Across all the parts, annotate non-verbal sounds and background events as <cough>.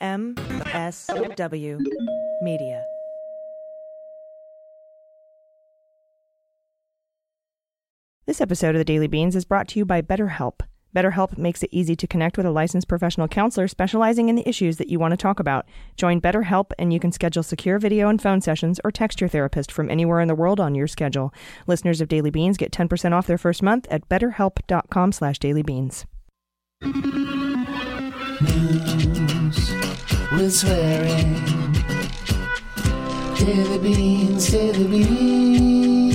MSW Media. This episode of the Daily Beans is brought to you by BetterHelp. BetterHelp makes it easy to connect with a licensed professional counselor specializing in the issues that you want to talk about. Join BetterHelp and you can schedule secure video and phone sessions or text your therapist from anywhere in the world on your schedule. Listeners of Daily Beans get 10% off their first month at betterhelp.com slash dailybeans. News with swearing. Daily beans, daily beans,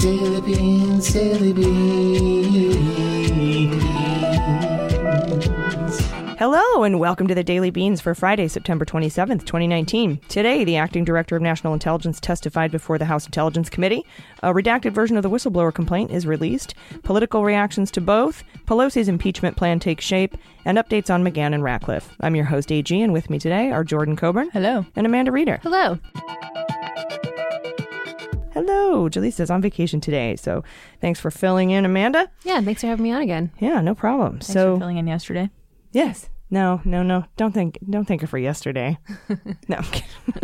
daily beans, daily beans. Hello and welcome to the Daily Beans for Friday, September 27th, 2019. Today, the acting director of national intelligence testified before the House Intelligence Committee. A redacted version of the whistleblower complaint is released. Political reactions to both. Pelosi's impeachment plan takes shape and updates on McGahn and Ratcliffe. I'm your host, AG, and with me today are Jordan Coburn. Hello. And Amanda Reeder. Hello. Hello. Jaleesa's on vacation today, so thanks for filling in, Amanda. Yeah, thanks for having me on again. Yeah, no problem. Thanks so for filling in yesterday. Yes. No, no, no. Don't think don't think of her yesterday. <laughs> no. I'm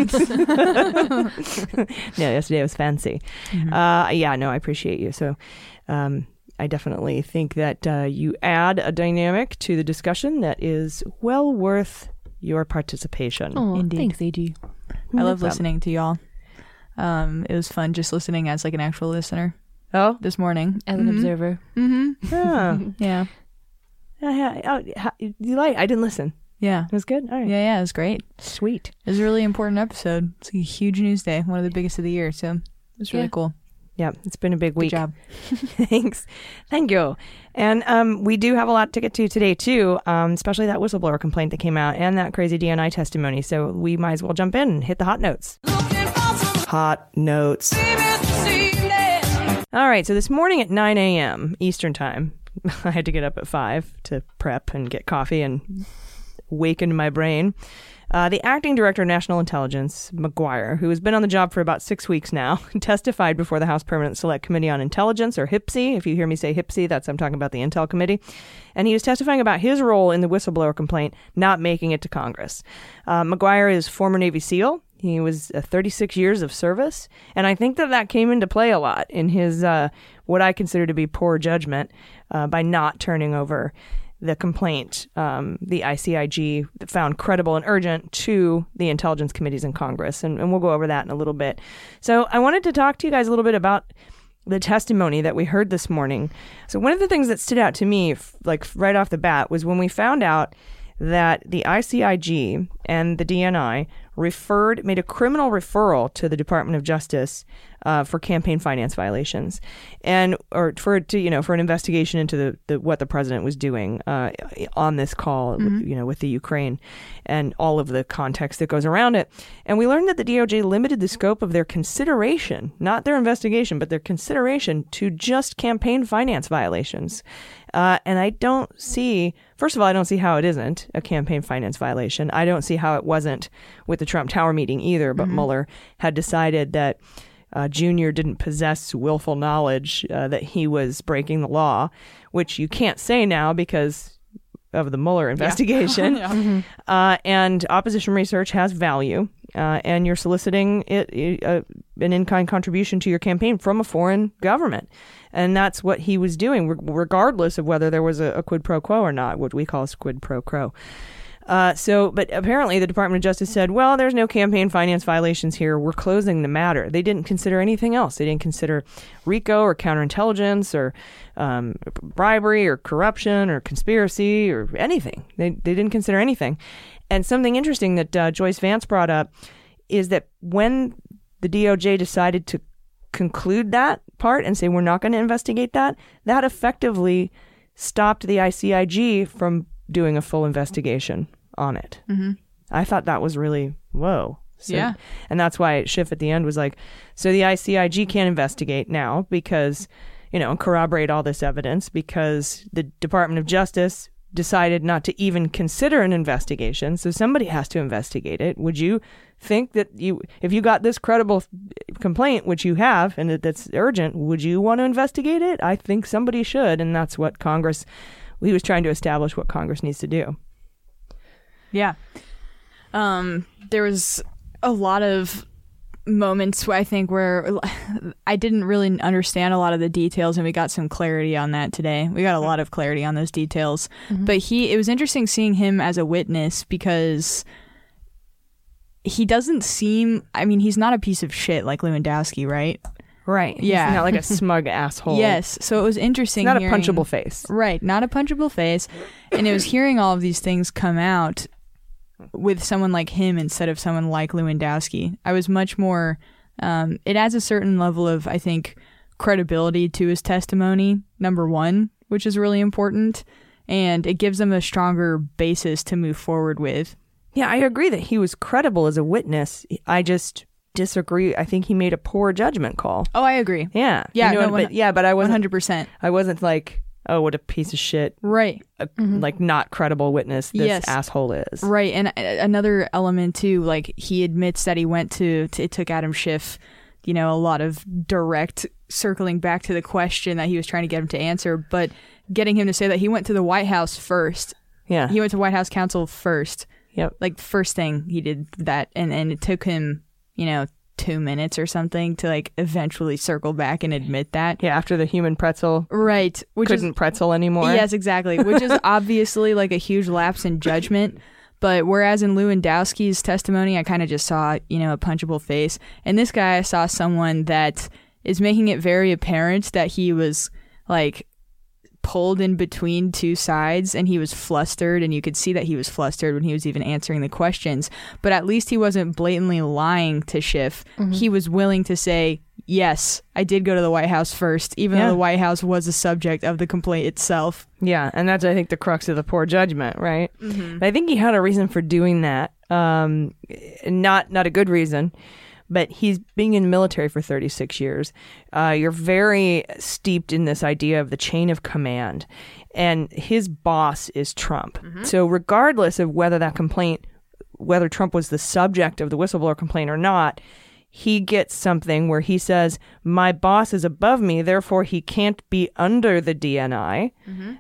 kidding. <laughs> no, yesterday was fancy. Uh yeah, no, I appreciate you. So um I definitely think that uh, you add a dynamic to the discussion that is well worth your participation. Oh, Indeed. thanks, AG. I No love listening to y'all. Um, it was fun just listening as like an actual listener Oh, this morning. As an Mhm. observer. Mm-hmm. <laughs> yeah. Yeah. Yeah, yeah. Oh, you like? I didn't listen. Yeah. It was good. All right. Yeah, yeah, it was great. Sweet. It was a really important episode. It's a huge news day, one of the biggest of the year. So it was really Yeah. cool. Yeah, it's been a big Good week. job. <laughs> Thanks. Thank you. And um, we do have a lot to get to today, too, um, especially that whistleblower complaint that came out and that crazy DNI testimony. So we might as well jump in and hit the hot notes. Hot notes. All right. So this morning at 9 a.m. Eastern Time, <laughs> I had to get up at 5 to prep and get coffee and waken my brain. Uh, the acting director of national intelligence, Maguire, who has been on the job for about six weeks now, <laughs> testified before the House Permanent Select Committee on Intelligence, or HPSCI. If you hear me say HPSCI, that's I'm talking about the Intel Committee. And he was testifying about his role in the whistleblower complaint not making it to Congress. Uh, Maguire is former Navy SEAL. He was uh, 36 years of service, and I think that that came into play a lot in his uh, what I consider to be poor judgment uh, by not turning over the complaint um, the ICIG found credible and urgent to the intelligence committees in Congress. And, and we'll go over that in a little bit. So I wanted to talk to you guys a little bit about the testimony that we heard this morning. So one of the things that stood out to me, like right off the bat, was when we found out that the ICIG and the DNI referred, made a criminal referral to the Department of Justice uh, for campaign finance violations, and or for to you know for an investigation into the, the what the president was doing uh, on this call, you know, with the Ukraine, and all of the context that goes around it. And we learned that the DOJ limited the scope of their consideration, not their investigation, but their consideration to just campaign finance violations. Uh, and I don't see, first of all, I don't see how it isn't a campaign finance violation. I don't see how it wasn't with the Trump Tower meeting either, but Mueller had decided that uh, Junior didn't possess willful knowledge uh, that he was breaking the law, which you can't say now because of the Mueller <laughs> investigation. uh, and opposition research has value, uh, and you're soliciting it, an in-kind contribution to your campaign from a foreign government, and that's what he was doing, re- regardless of whether there was a, a quid pro quo or not, what we call a quid pro quo. Uh, so, but apparently the Department of Justice said, well, there's no campaign finance violations here. We're closing the matter. They didn't consider anything else. They didn't consider RICO or counterintelligence or um, bribery or corruption or conspiracy or anything. They, they didn't consider anything. And something interesting that uh, Joyce Vance brought up is that when the DOJ decided to conclude that part and say we're not going to investigate that, that effectively stopped the ICIG from doing a full investigation on it. Mhm. I thought that was really whoa. So- Yeah. And that's why Schiff at the end was like, so the ICIG can't investigate now because, you know, corroborate all this evidence because the Department of Justice decided not to even consider an investigation. So somebody has to investigate it. Would you think that you, if you got this credible complaint, which you have, and that that's urgent, would you want to investigate it? I think somebody should. And that's what Congress, he was trying to establish what Congress needs to do. Yeah. Um, there was a lot of moments where I think where I didn't really understand a lot of the details, and we got some clarity on that today. We got a lot of clarity on those details. Mm-hmm. But he, it was interesting seeing him as a witness because he doesn't seem. I mean, he's not a piece of shit like Lewandowski, right? Right. Yeah. He's not like a <laughs> smug asshole. Yes. So it was interesting. not a punchable face. Right, not a punchable face. And it was hearing all of these things come out with someone like him instead of someone like Lewandowski. I was much more, um, it adds a certain level of, I think, credibility to his testimony, number one, which is really important. And it gives him a stronger basis to move forward with. Yeah, I agree that he was credible as a witness. I just disagree. I think he made a poor judgment call. Oh, I agree. Yeah. Yeah, You know, no, but yeah, but I wasn't 100%. I wasn't like, oh, what a piece of shit, Right. a, mm-hmm. like not credible witness this Yes. asshole is. Right, and a- another element too, like he admits that he went to, to it took Adam Schiff, you know, a lot of direct circling back to the question that he was trying to get him to answer, but getting him to say that he went to the White House first. Yeah. He went to White House counsel first. Yep. Like first thing he did that and and it took him, you know, 2 minutes or something to like eventually circle back and admit that. Yeah, after the human pretzel Right, which is couldn't pretzel anymore. Yes, exactly. Which is <laughs> obviously like a huge lapse in judgment. But whereas in Lewandowski's testimony, I kind of just saw, you know, a punchable face. And this guy, I saw someone that is making it very apparent that he was like pulled in between two sides and he was flustered and you could see that he was flustered when he was even answering the questions but at least he wasn't blatantly lying to Schiff he was willing to say yes I did go to the White House first even Yeah. though the White House was the subject of the complaint itself Yeah, and that's I think the crux of the poor judgment, right? But I think he had a reason for doing that. Um, not not a good reason, but he's being in the military for 36 years. Uh, you're very steeped in this idea of the chain of command, and his boss is Trump. So regardless of whether that complaint, whether Trump was the subject of the whistleblower complaint or not. He gets something where he says, My boss is above me, therefore he can't be under the DNI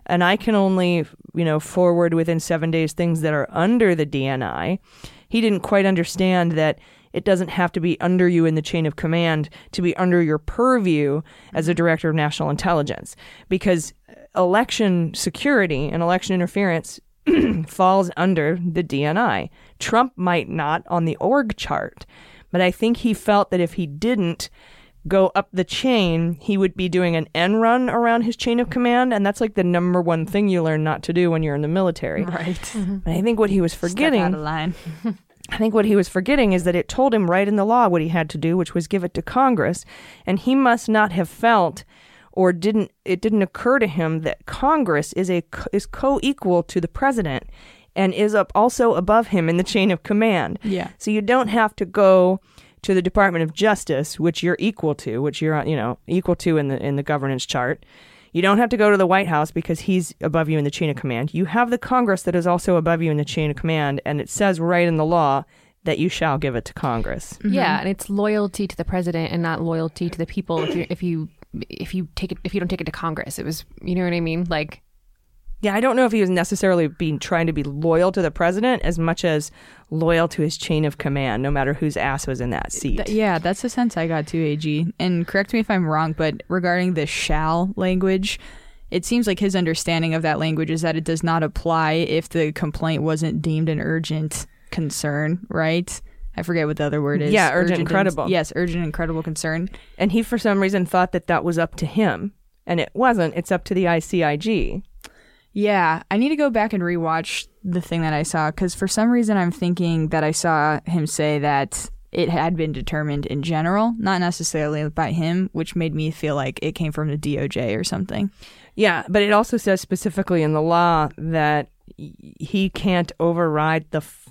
and I can only, you know, forward within seven days things that are under the DNI. He didn't quite understand that it doesn't have to be under you in the chain of command to be under your purview as a mm-hmm. director of national intelligence, because election security and election interference <clears throat> falls under the DNI. Trump might not on the org chart, but I think he felt that if he didn't, go up the chain, he would be doing an end run around his chain of command, and that's like the number one thing you learn not to do when you're in the military. right. Mm-hmm. And I think what he was forgetting, out of line <laughs> I think what he was forgetting is that it told him right in the law what he had to do, which was give it to Congress, and he must not have felt or didn't it didn't occur to him that Congress is a is co-equal to the president and is up also above him in the chain of command. yeah So you don't have to go to the Department of Justice, which you're equal to, which you're you know equal to in the in the governance chart. You don't have to go to the White House because he's above you in the chain of command. You have the Congress that is also above you in the chain of command, and it says right in the law that you shall give it to Congress. Mm-hmm. Yeah, and it's loyalty to the president and not loyalty to the people. If you if you if you take it if you don't take it to Congress, it was you know what I mean. Like Yeah, I don't know if he was necessarily being trying to be loyal to the president as much as loyal to his chain of command, no matter whose ass was in that seat. Th- yeah, that's the sense I got too, AG. And correct me if I'm wrong, but regarding the shall language, it seems like his understanding of that language is that it does not apply if the complaint wasn't deemed an urgent concern, right? I forget what the other word is. Yeah, urgent and and- credible. yes, urgent and credible concern. and he, for some reason, thought that that was up to him, and it wasn't. It's up to the ICIG. Yeah, I need to go back and rewatch the thing that I saw because for some reason I'm thinking that I saw him say that it had been determined in general, not necessarily by him, which made me feel like it came from the DOJ or something. Yeah, but it also says specifically in the law that he can't override the f-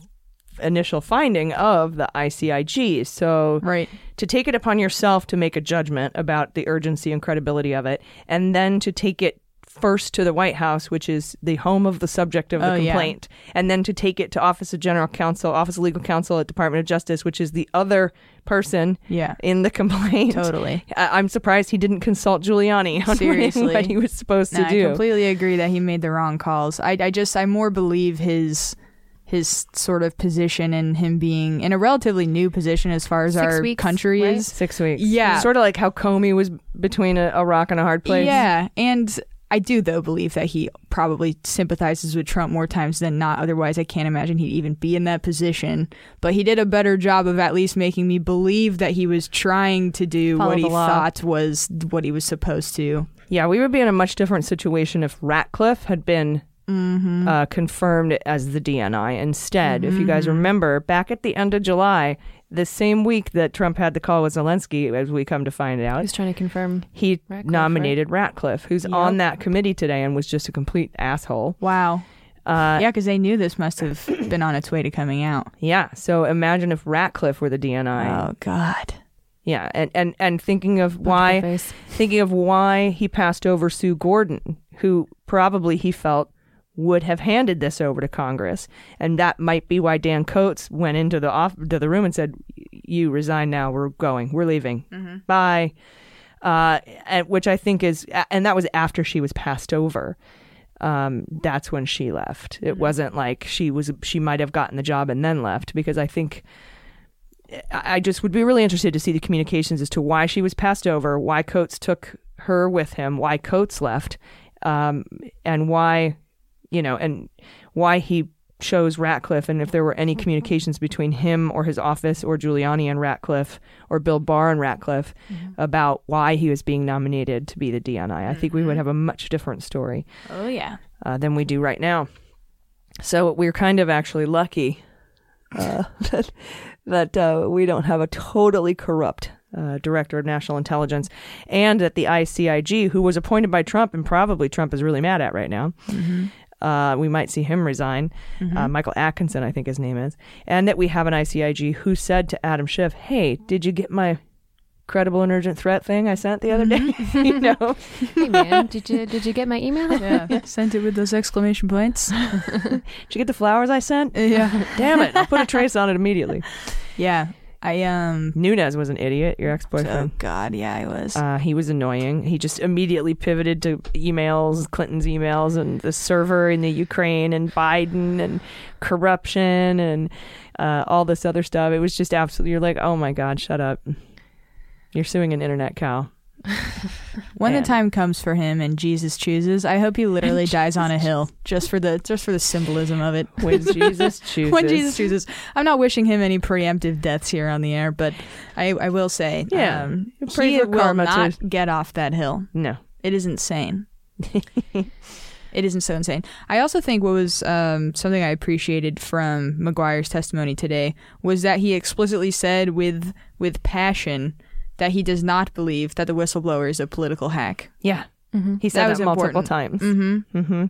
initial finding of the ICIG. So Right. to take it upon yourself to make a judgment about the urgency and credibility of it, and then to take it first to the White House, which is the home of the subject of the Oh, yeah. complaint, and then to take it to Office of General Counsel, Office of Legal Counsel at Department of Justice, which is the other person Yeah. in the complaint. Totally. I- I'm surprised he didn't consult Giuliani on Seriously. what he was supposed No, to I do. completely agree that he made the wrong calls. I, I just I more believe his his sort of position and him being in a relatively new position as far as Six our weeks, country right? is. Six weeks. Yeah. Sort of like how Comey was between a, a rock and a hard place. Yeah, and I do though believe that he probably sympathizes with Trump more times than not. Otherwise, I can't imagine he'd even be in that position. But he did a better job of at least making me believe that he was trying to do Follow what he law. thought was what he was supposed to. Yeah, we would be in a much different situation if Ratcliffe had been Mm-hmm. uh, confirmed as the DNI instead. If you guys remember, back at the end of July, the same week that Trump had the call with Zelensky, as we come to find out, was trying to confirm. he Ratcliffe, nominated Ratcliffe, who's Yep. on that committee today and was just a complete asshole. Wow. Uh, yeah, because they knew this must have <coughs> been on its way to coming out. yeah. So imagine if Ratcliffe were the DNI. Oh God. Yeah, and and and thinking of Punch why thinking of why he passed over Sue Gordon, who probably he felt would have handed this over to Congress, and that might be why Dan Coats went into the off to the room and said, "You resign now. We're going. We're leaving. Bye." Uh, and, which I think is, and that was after she was passed over. Um, that's when she left. It wasn't like she was. She might have gotten the job and then left because I think I I just would be really interested to see the communications as to why she was passed over, why Coats took her with him, why Coats left, um, and why, you know, and why he chose Ratcliffe, and if there were any communications between him or his office or Giuliani and Ratcliffe or Bill Barr and Ratcliffe about why he was being nominated to be the DNI. I think we would have a much different story Oh yeah. uh, than we do right now. So we're kind of actually lucky uh, <laughs> that that uh, we don't have a totally corrupt uh, director of national intelligence, and that the ICIG, who was appointed by Trump and probably Trump is really mad at right now. Uh, we might see him resign. Uh, Michael Atkinson, I think his name is, and that we have an ICIG who said to Adam Schiff, "Hey, did you get my credible and urgent threat thing I sent the other day?" <laughs> you know, Hey man, did you did you get my email? <laughs> Yeah. Sent it with those exclamation points. <laughs> did you get the flowers I sent? yeah. Damn it! I'll put a trace on it immediately. Yeah. I um. Nunes was an idiot, your ex boyfriend. Oh. God. Yeah, I was. Uh, he was annoying. He just immediately pivoted to emails, Clinton's emails, and the server in the Ukraine, and Biden, and corruption, and uh, all this other stuff. It was just absolutely. You're like, oh my god, shut up. You're suing an internet cow. When man. the time comes for him and Jesus chooses, I hope he literally dies on a hill just for the just for the symbolism of it. <laughs> When Jesus <laughs> chooses. when Jesus chooses, I'm not wishing him any preemptive deaths here on the air, but I, I will say, Yeah. um, he will not to- get off that hill. No. It is insane. <laughs> it isn't so insane. I also think what was um, something I appreciated from Maguire's testimony today was that he explicitly said with with passion that he does not believe that the whistleblower is a political hack. Yeah. He said That that, multiple important. times. Mm-hmm. hmm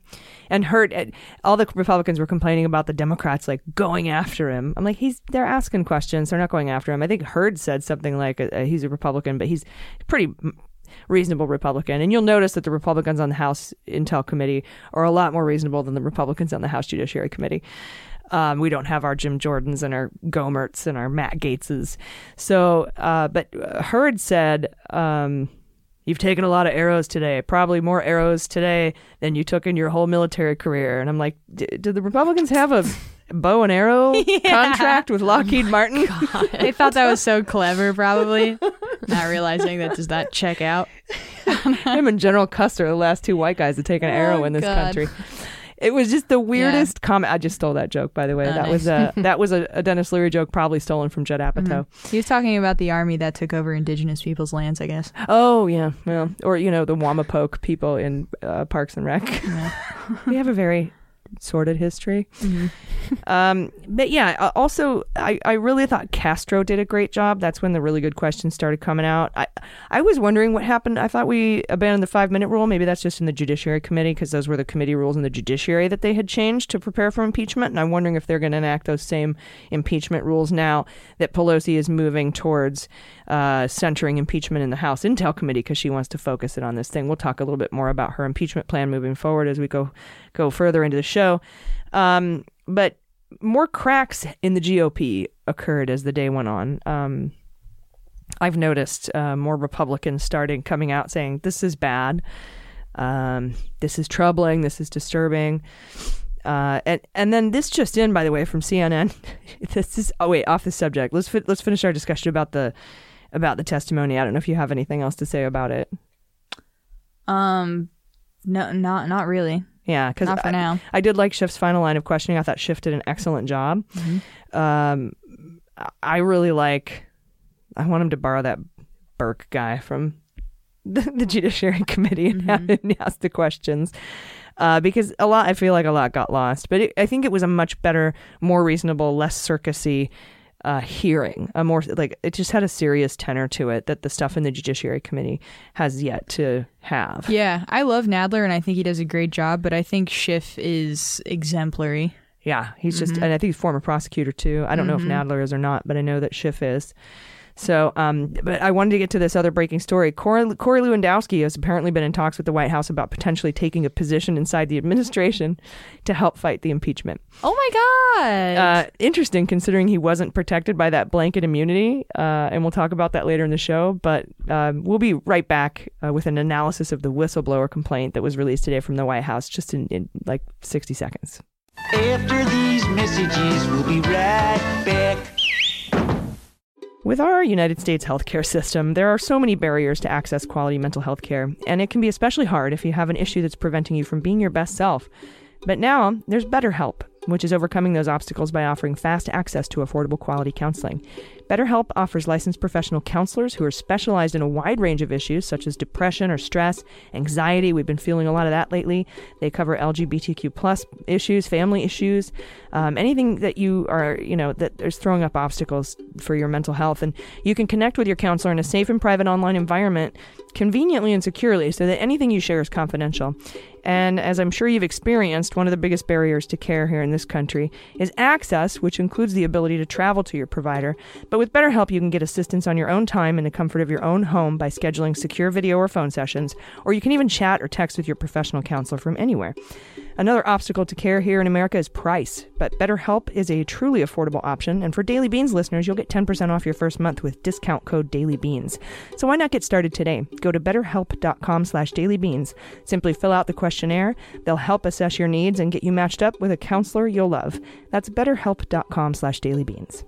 And heard uh, all the Republicans were complaining about the Democrats like going after him. I'm like, he's they're asking questions. They're not going after him. I think Hurd said something like uh, he's a Republican, but he's pretty reasonable Republican. And you'll notice that the Republicans on the House Intel Committee are a lot more reasonable than the Republicans on the House Judiciary Committee. Um, we don't have our Jim Jordans and our Gohmerts and our Matt Gaetzes. So, uh, but uh, Hurd said. Um, You've taken a lot of arrows today, probably more arrows today than you took in your whole military career. And I'm like, D- do the Republicans have a bow and arrow <laughs> contract with Lockheed Martin? <laughs> They thought that was so clever, probably not realizing that does not check out. <laughs> Him and General Custer, the last two white guys to take an arrow Oh, in this God. country. It was just the weirdest comment. I just stole that joke, by the way. Oh, that was a <laughs> that was a, a Denis Leary joke, probably stolen from Judd Apatow. He was talking about the army that took over indigenous people's lands, I guess. Oh yeah, well, or you know the Wamapoke people in uh, Parks and Rec. <laughs> we have a very sordid history. <laughs> Um, but yeah, uh, also I, I really thought Castro did a great job. That's when the really good questions started coming out. I I was wondering what happened. I thought we abandoned the five minute rule. Maybe that's just in the Judiciary Committee because those were the committee rules in the Judiciary that they had changed to prepare for impeachment. And I'm wondering if they're going to enact those same impeachment rules now that Pelosi is moving towards uh, centering impeachment in the House Intel Committee because she wants to focus it on this thing. We'll talk a little bit more about her impeachment plan moving forward as we go go further into the show. Um, but more cracks in the GOP occurred as the day went on. Um, I've noticed uh, more Republicans starting coming out saying this is bad, um, this is troubling, this is disturbing. Uh, and and then this just in, by the way, from CNN. <laughs> this is oh wait, off the subject. Let's fi- let's finish our discussion about the about the testimony. I don't know if you have anything else to say about it. Um, no, not not really. Yeah, because Not for I, now. I did like Schiff's final line of questioning. I thought Schiff did an excellent job. Um, I- really like. I want him to borrow that Berke guy from <laughs> the, the Judiciary Committee and have him ask the questions. Uh, because a lot, I feel like a lot got lost, but it, I think it was a much better, more reasonable, less circusy uh, hearing. A more like it just had a serious tenor to it that the stuff in the Judiciary Committee has yet to have. Yeah, I love Nadler and I think he does a great job, but I think Schiff is exemplary. Yeah, he's just, and I think he's former prosecutor too. I don't know if Nadler is or not, but I know that Schiff is. So, um, but I wanted to get to this other breaking story. Corey, Corey Lewandowski has apparently been in talks with the White House about potentially taking a position inside the administration to help fight the impeachment. Oh my god. Uh, interesting, considering he wasn't protected by that blanket immunity, uh, and we'll talk about that later in the show. But um, we'll be right back uh, with an analysis of the whistleblower complaint that was released today from the White House, just in, in like 60 seconds. After these messages, we'll be right back. With our United States healthcare system, there are so many barriers to access quality mental health care, and it can be especially hard if you have an issue that's preventing you from being your best self. But now, there's BetterHelp, which is overcoming those obstacles by offering fast access to affordable quality counseling. BetterHelp offers licensed professional counselors who are specialized in a wide range of issues such as depression or stress, anxiety. We've been feeling a lot of that lately. They cover LGBTQ plus issues, family issues, um, anything that you are, you know, that is throwing up obstacles for your mental health. And you can connect with your counselor in a safe and private online environment conveniently and securely so that anything you share is confidential. And as I'm sure you've experienced, one of the biggest barriers to care here in this country is access, which includes the ability to travel to your provider. But with BetterHelp, you can get assistance on your own time in the comfort of your own home by scheduling secure video or phone sessions, or you can even chat or text with your professional counselor from anywhere. Another obstacle to care here in America is price, but BetterHelp is a truly affordable option, and for Daily Beans listeners, you'll get 10% off your first month with discount code DailyBeans. So why not get started today? Go to betterhelp.com slash dailybeans. Simply fill out the questionnaire. They'll help assess your needs and get you matched up with a counselor you'll love. That's betterhelp.com slash dailybeans.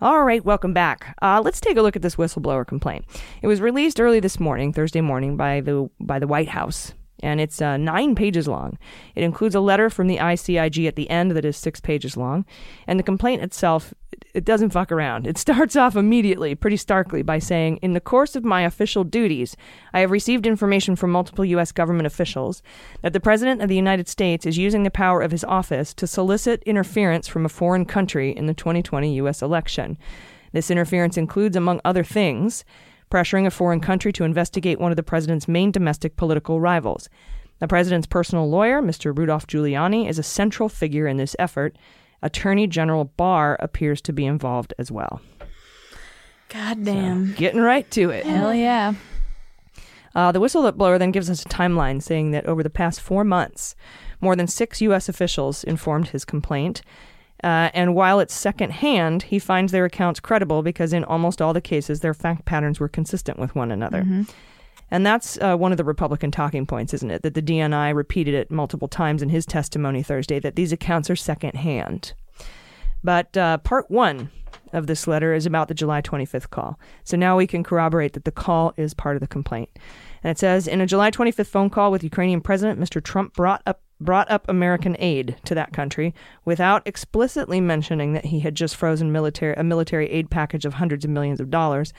All right, welcome back. Uh, let's take a look at this whistleblower complaint. It was released early this morning, Thursday morning, by the by the White House, and it's uh, nine pages long. It includes a letter from the ICIG at the end that is six pages long, and the complaint itself it doesn't fuck around. It <laughs> starts off immediately, pretty starkly, by saying, "In the course of my official duties, I have received information from multiple U.S. government officials that the President of the United States is using the power of his office to solicit interference from a foreign country in the 2020 U.S. election. This interference includes, among other things, pressuring a foreign country to investigate one of the president's main domestic political rivals. The president's personal lawyer, Mr. Rudolph Giuliani, is a central figure in this effort. Attorney General Barr appears to be involved as well. God damn. Getting right to it. Hell yeah. Uh, the whistleblower then gives us a timeline saying that over the past four months, more than six U.S. officials informed his complaint. Uh, and while it's secondhand, he finds their accounts credible because in almost all the cases, their fact patterns were consistent with one another. And that's uh, one of the Republican talking points, isn't it? That the DNI repeated it multiple times in his testimony Thursday that these accounts are secondhand. But uh, part one of this letter is about the July 25th call. So now we can corroborate that the call is part of the complaint. And it says in a July 25th phone call with Ukrainian President, Mr. Trump brought up brought up American aid to that country without explicitly mentioning that he had just frozen military a military aid package of hundreds of millions of dollars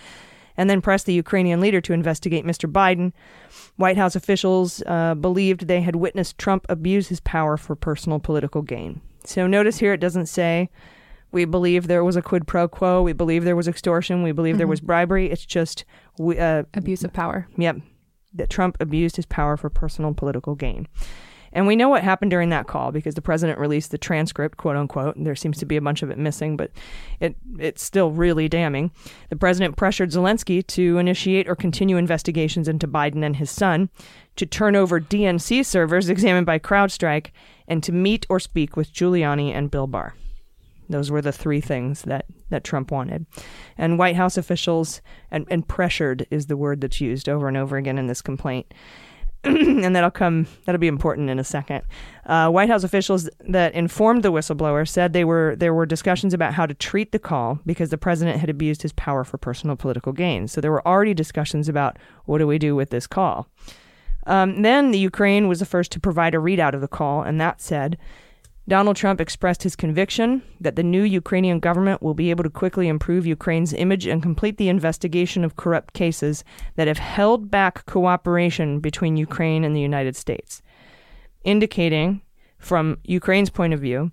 and then pressed the Ukrainian leader to investigate Mr. Biden. White House officials uh, believed they had witnessed Trump abuse his power for personal political gain. So notice here it doesn't say we believe there was a quid pro quo, we believe there was extortion, we believe there was bribery. It's just we, uh, Abuse of power. Yep. That Trump abused his power for personal political gain. And we know what happened during that call because the president released the transcript, quote unquote. There seems to be a bunch of it missing, but it it's still really damning. The president pressured Zelensky to initiate or continue investigations into Biden and his son, to turn over DNC servers <laughs> examined by CrowdStrike, and to meet or speak with Giuliani and Bill Barr. Those were the three things that, that Trump wanted. And White House officials, and, and pressured is the word that's used over and over again in this complaint, <clears throat> and that'll come that'll be important in a second. Uh, White House officials that informed the whistleblower said they were there were discussions about how to treat the call because the president had abused his power for personal political gain. So there were already discussions about what do we do with this call. Um, then the Ukraine was the first to provide a readout of the call, and that said, Donald Trump expressed his conviction that the new Ukrainian government will be able to quickly improve Ukraine's image and complete the investigation of corrupt cases that have held back cooperation between Ukraine and the United States, indicating, from Ukraine's point of view,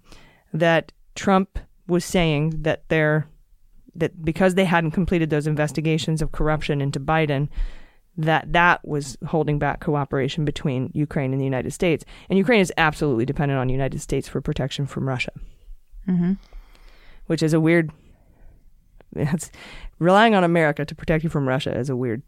that Trump was saying that that because they hadn't completed those investigations of corruption into Biden, that that was holding back cooperation between Ukraine and the United States. And Ukraine is absolutely dependent on the United States for protection from Russia, Mhm. which is a weird. It's, relying on America to protect you from Russia is a weird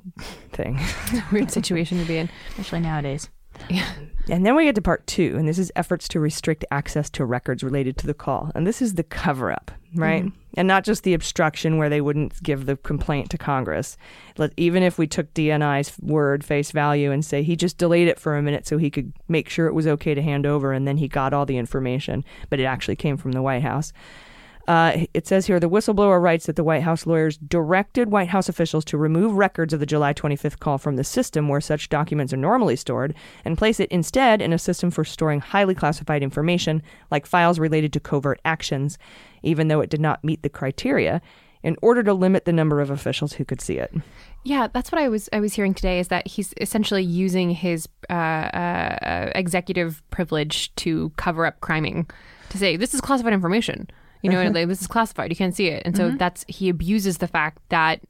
thing. <laughs> it's a Weird situation to be in. especially nowadays. <laughs> And then we get to part two, and this is efforts to restrict access to records related to the call. And this is the cover up, right? Mm-hmm. And not just the obstruction where they wouldn't give the complaint to Congress. Let, even if we took DNI's word face value and say he just delayed it for a minute so he could make sure it was okay to hand over, and then he got all the information, but it actually came from the White House. Uh, it says here the whistleblower writes that the White House lawyers directed White House officials to remove records of the July 25th call from the system where such documents are normally stored and place it instead in a system for storing highly classified information, like files related to covert actions, even though it did not meet the criteria, in order to limit the number of officials who could see it. Yeah, that's what I was I was hearing today. Is that he's essentially using his uh, uh, executive privilege to cover up criming, to say this is classified information. You know, mm-hmm. like, this is classified. You can't see it, and so mm-hmm. that's he abuses the fact that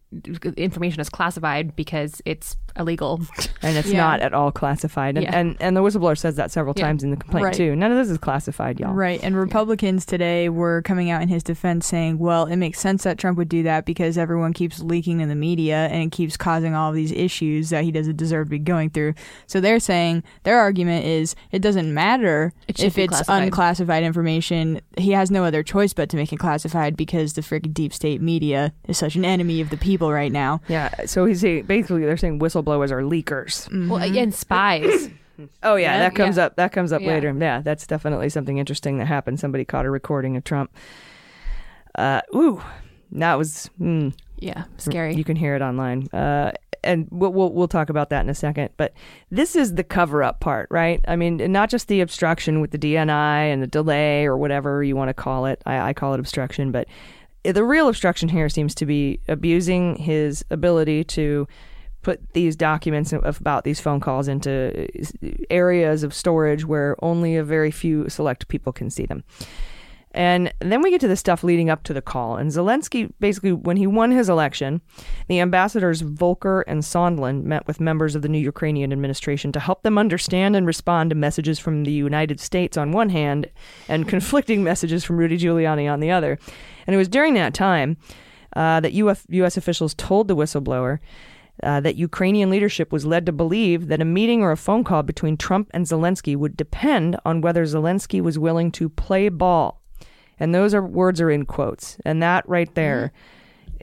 information is classified because it's illegal. <laughs> And it's Yeah. not at all classified. And, Yeah. and, and the whistleblower says that several Yeah. times in the complaint, Right. too. None of this is classified, y'all. Right. And Republicans today were coming out in his defense saying, well, it makes sense that Trump would do that because everyone keeps leaking in the media and it keeps causing all of these issues that he doesn't deserve to be going through. So they're saying their argument is it doesn't matter It should if be it's classified. unclassified information. He has no other choice but to make it classified because the freaking deep state media is such an enemy of the people right now. Yeah. So he's saying, basically, they're saying whistleblowers are leakers. Well, and spies. <laughs> Oh yeah, Yeah, that comes yeah. up. That comes up Yeah. later. Yeah, that's definitely something interesting that happened. Somebody caught a recording of Trump. Uh, ooh, that was. Mm, yeah, scary. You can hear it online. Uh, and we'll, we'll we'll talk about that in a second. But this is the cover up part, right? I mean, not just the obstruction with the DNI and the delay or whatever you want to call it. I, I call it obstruction, but the real obstruction here seems to be abusing his ability to put these documents about these phone calls into areas of storage where only a very few select people can see them. And then we get to the stuff leading up to the call. And Zelensky, basically, when he won his election, the ambassadors Volker and Sondland met with members of the new Ukrainian administration to help them understand and respond to messages from the United States on one hand and <laughs> conflicting messages from Rudy Giuliani on the other. And it was during that time uh, that UF, U.S. officials told the whistleblower uh, that Ukrainian leadership was led to believe that a meeting or a phone call between Trump and Zelensky would depend on whether Zelensky was willing to play ball. And those are words are in quotes. And that right there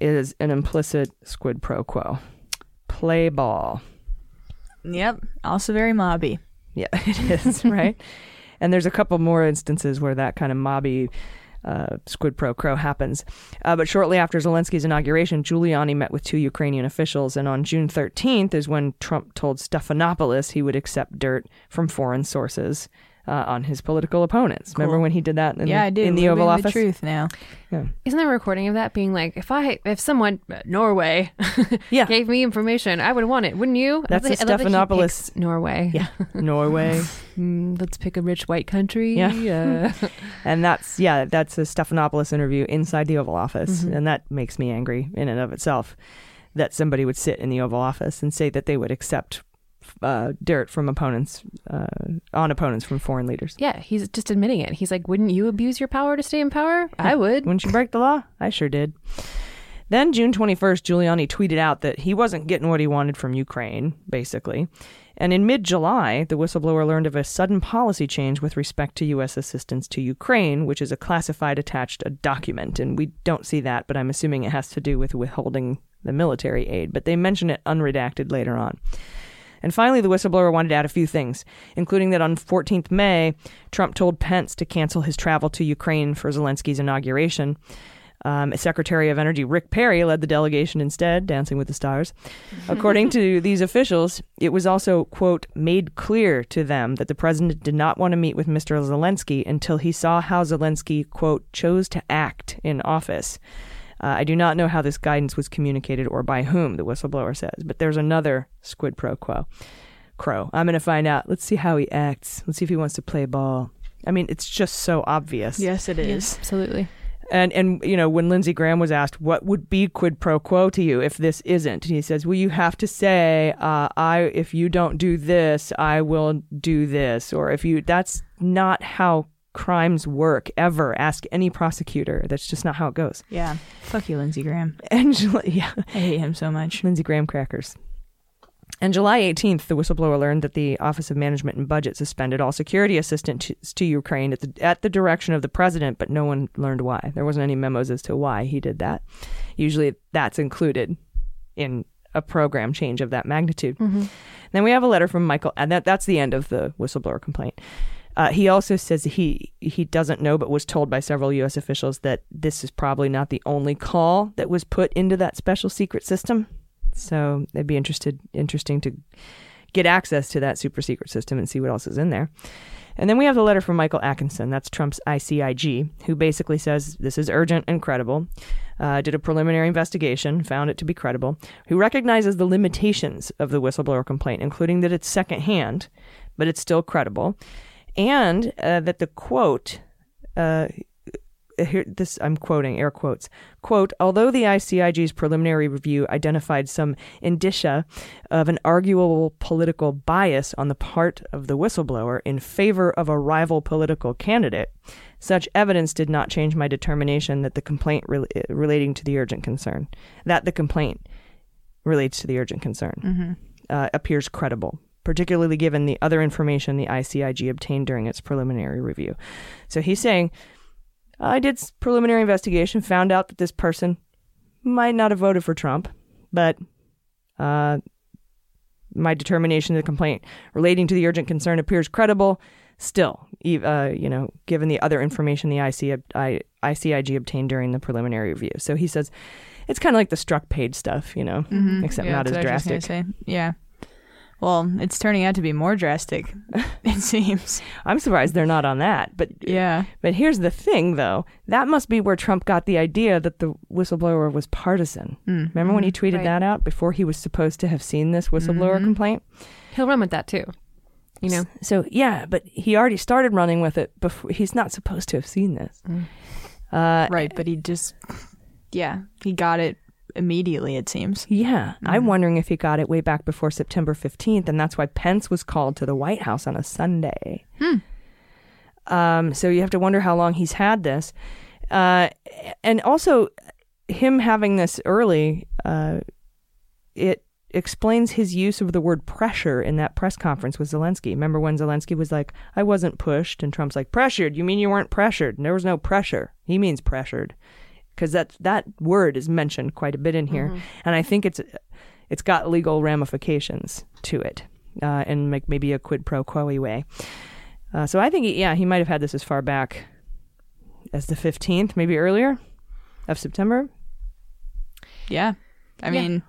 is an implicit squid pro quo. Play ball. Yep. Also very mobby. Yeah, <laughs> it is, right? And there's a couple more instances where that kind of mobby uh, squid pro quo happens. Uh, but shortly after Zelensky's inauguration, Giuliani met with two Ukrainian officials. And on June 13th is when Trump told Stephanopoulos he would accept dirt from foreign sources uh, on his political opponents. Remember when he did that in, yeah, the, I do. in the Living Oval the Office? truth now. Isn't there a recording of that being like, if I, if someone, uh, Norway, <laughs> Yeah. gave me information, I would want it, wouldn't you? That's love the that- I love that he Stephanopoulos- Norway. Yeah, <laughs> Norway. Mm, let's pick a rich white country. Yeah. Uh, <laughs> And that's yeah, that's a Stephanopoulos interview inside the Oval Office, Mhm. and that makes me angry in and of itself. That somebody would sit in the Oval Office and say that they would accept uh, dirt from opponents uh, on opponents from foreign leaders. yeah, he's just admitting it. He's like, wouldn't you abuse your power to stay in power? I would. Wouldn't you break the law? I sure did. Then June 21st, Giuliani tweeted out that he wasn't getting what he wanted from Ukraine, basically. And in mid July, the whistleblower learned of a sudden policy change with respect to U.S. assistance to Ukraine, which is a classified attached document. And we don't see that, but I'm assuming it has to do with withholding the military aid. But they mention it unredacted later on. And finally, the whistleblower wanted to add a few things, including that on 14th May, Trump told Pence to cancel his travel to Ukraine for Zelensky's inauguration. Um, Secretary of Energy Rick Perry led the delegation instead, Dancing with the Stars. <laughs> According to these officials, it was also, quote, made clear to them that the president did not want to meet with Mr. Zelensky until he saw how Zelensky, quote, chose to act in office. Uh, I do not know how this guidance was communicated or by whom, the whistleblower says, but there's another squid pro quo. Crow. I'm going to find out. Let's see how he acts. Let's see if he wants to play ball. I mean, it's just so obvious. Yes, it is. Absolutely. And and you know when Lindsey Graham was asked what would be quid pro quo to you if this isn't, he says, "Well, you have to say, uh, I if you don't do this, I will do this, or if you that's not how crimes work ever. Ask any prosecutor. That's just not how it goes." Yeah. Fuck you, Lindsey Graham. <laughs> Angela, yeah, I hate him so much. Lindsey Graham crackers. On July 18th, the whistleblower learned that the Office of Management and Budget suspended all security assistance to, to Ukraine at the, at the direction of the president, but no one learned why. There wasn't any memos as to why he did that. Usually that's included in a program change of that magnitude. Mm-hmm. Then we have a letter from Michael, and that, that's the end of the whistleblower complaint. Uh, he also says he he doesn't know, but was told by several U.S. officials that this is probably not the only call that was put into that special secret system. So it'd be interested interesting to get access to that super secret system and see what else is in there. And then we have the letter from Michael Atkinson, that's Trump's ICIG, who basically says this is urgent and credible. Uh, did a preliminary investigation, found it to be credible. Who recognizes the limitations of the whistleblower complaint, including that it's secondhand, but it's still credible, and uh, that the quote uh, here this I'm quoting air quotes quote although the ICIG's preliminary review identified some indicia of an arguable political bias on the part of the whistleblower in favor of a rival political candidate such evidence did not change my determination that the complaint rel- relating to the urgent concern that the complaint relates to the urgent concern uh, appears credible particularly given the other information the ICIG obtained during its preliminary review so he's saying I did preliminary investigation, found out that this person might not have voted for Trump, but uh, my determination of the complaint relating to the urgent concern appears credible. Still, uh, you know, given the other information the IC, I, ICIG obtained during the preliminary review. So he says it's kind of like the Strzok Page stuff, you know, except Yeah, not as that's what I was just drastic. say. Yeah. Well, it's turning out to be more drastic, <laughs> it seems. I'm surprised they're not on that. But Yeah. But here's the thing, though. That must be where Trump got the idea that the whistleblower was partisan. Mm. Remember when he mm-hmm. tweeted Right. that out before he was supposed to have seen this whistleblower mm-hmm. complaint? He'll run with that too. You know, So, yeah, but he already started running with it before. He's not supposed to have seen this. Mm. Uh, Right, but he just, yeah, he got it immediately, it seems. yeah, I'm wondering if he got it way back before September 15th, and that's why Pence was called to the White House on a Sunday. Hmm. Um, so you have to wonder how long he's had this. Uh, and also, him having this early, uh, it explains his use of the word pressure in that press conference with Zelensky. Remember when Zelensky was like, I wasn't pushed? And Trump's like, pressured? You mean you weren't pressured? And there was no pressure. He means pressured. Because that, that word is mentioned quite a bit in here. And I think it's it's got legal ramifications to it uh, in like maybe a quid pro quo way. Uh, so I think, he, yeah, he might have had this as far back as the 15th, maybe earlier of September. Yeah. I Yeah. mean,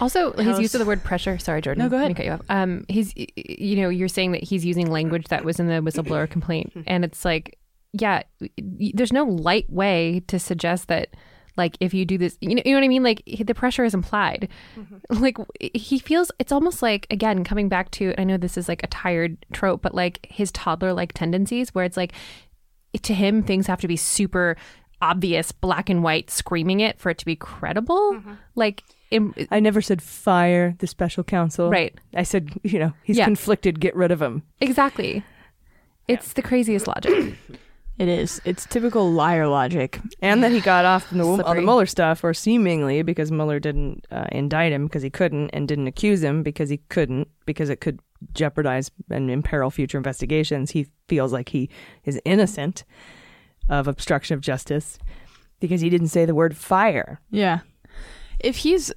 Also, his House- use of the word pressure. Sorry, Jordan. No, go Let me ahead. cut you off. Um, he's, y- y- you know, you're saying that he's using language that was in the whistleblower complaint, <laughs> and it's like, yeah, there's no light way to suggest that, like, if you do this, you know, you know what I mean? Like, the pressure is implied. Mm-hmm. <laughs> Like, he feels it's almost like again coming back to. I know this is like a tired trope, but like his toddler-like tendencies, where it's like, to him, things have to be super obvious, black and white, screaming it for it to be credible. Mm-hmm. Like. Im- I never said fire the special counsel. Right. I said, you know, he's Yeah. conflicted, get rid of him. Exactly. It's the craziest logic. <coughs> it is. It's typical liar logic. And that he got off on the, on the Mueller stuff, or seemingly because Mueller didn't uh, indict him because he couldn't, and didn't accuse him because he couldn't, because it could jeopardize and imperil future investigations. He feels like he is innocent of obstruction of justice because he didn't say the word fire. Yeah. If he's,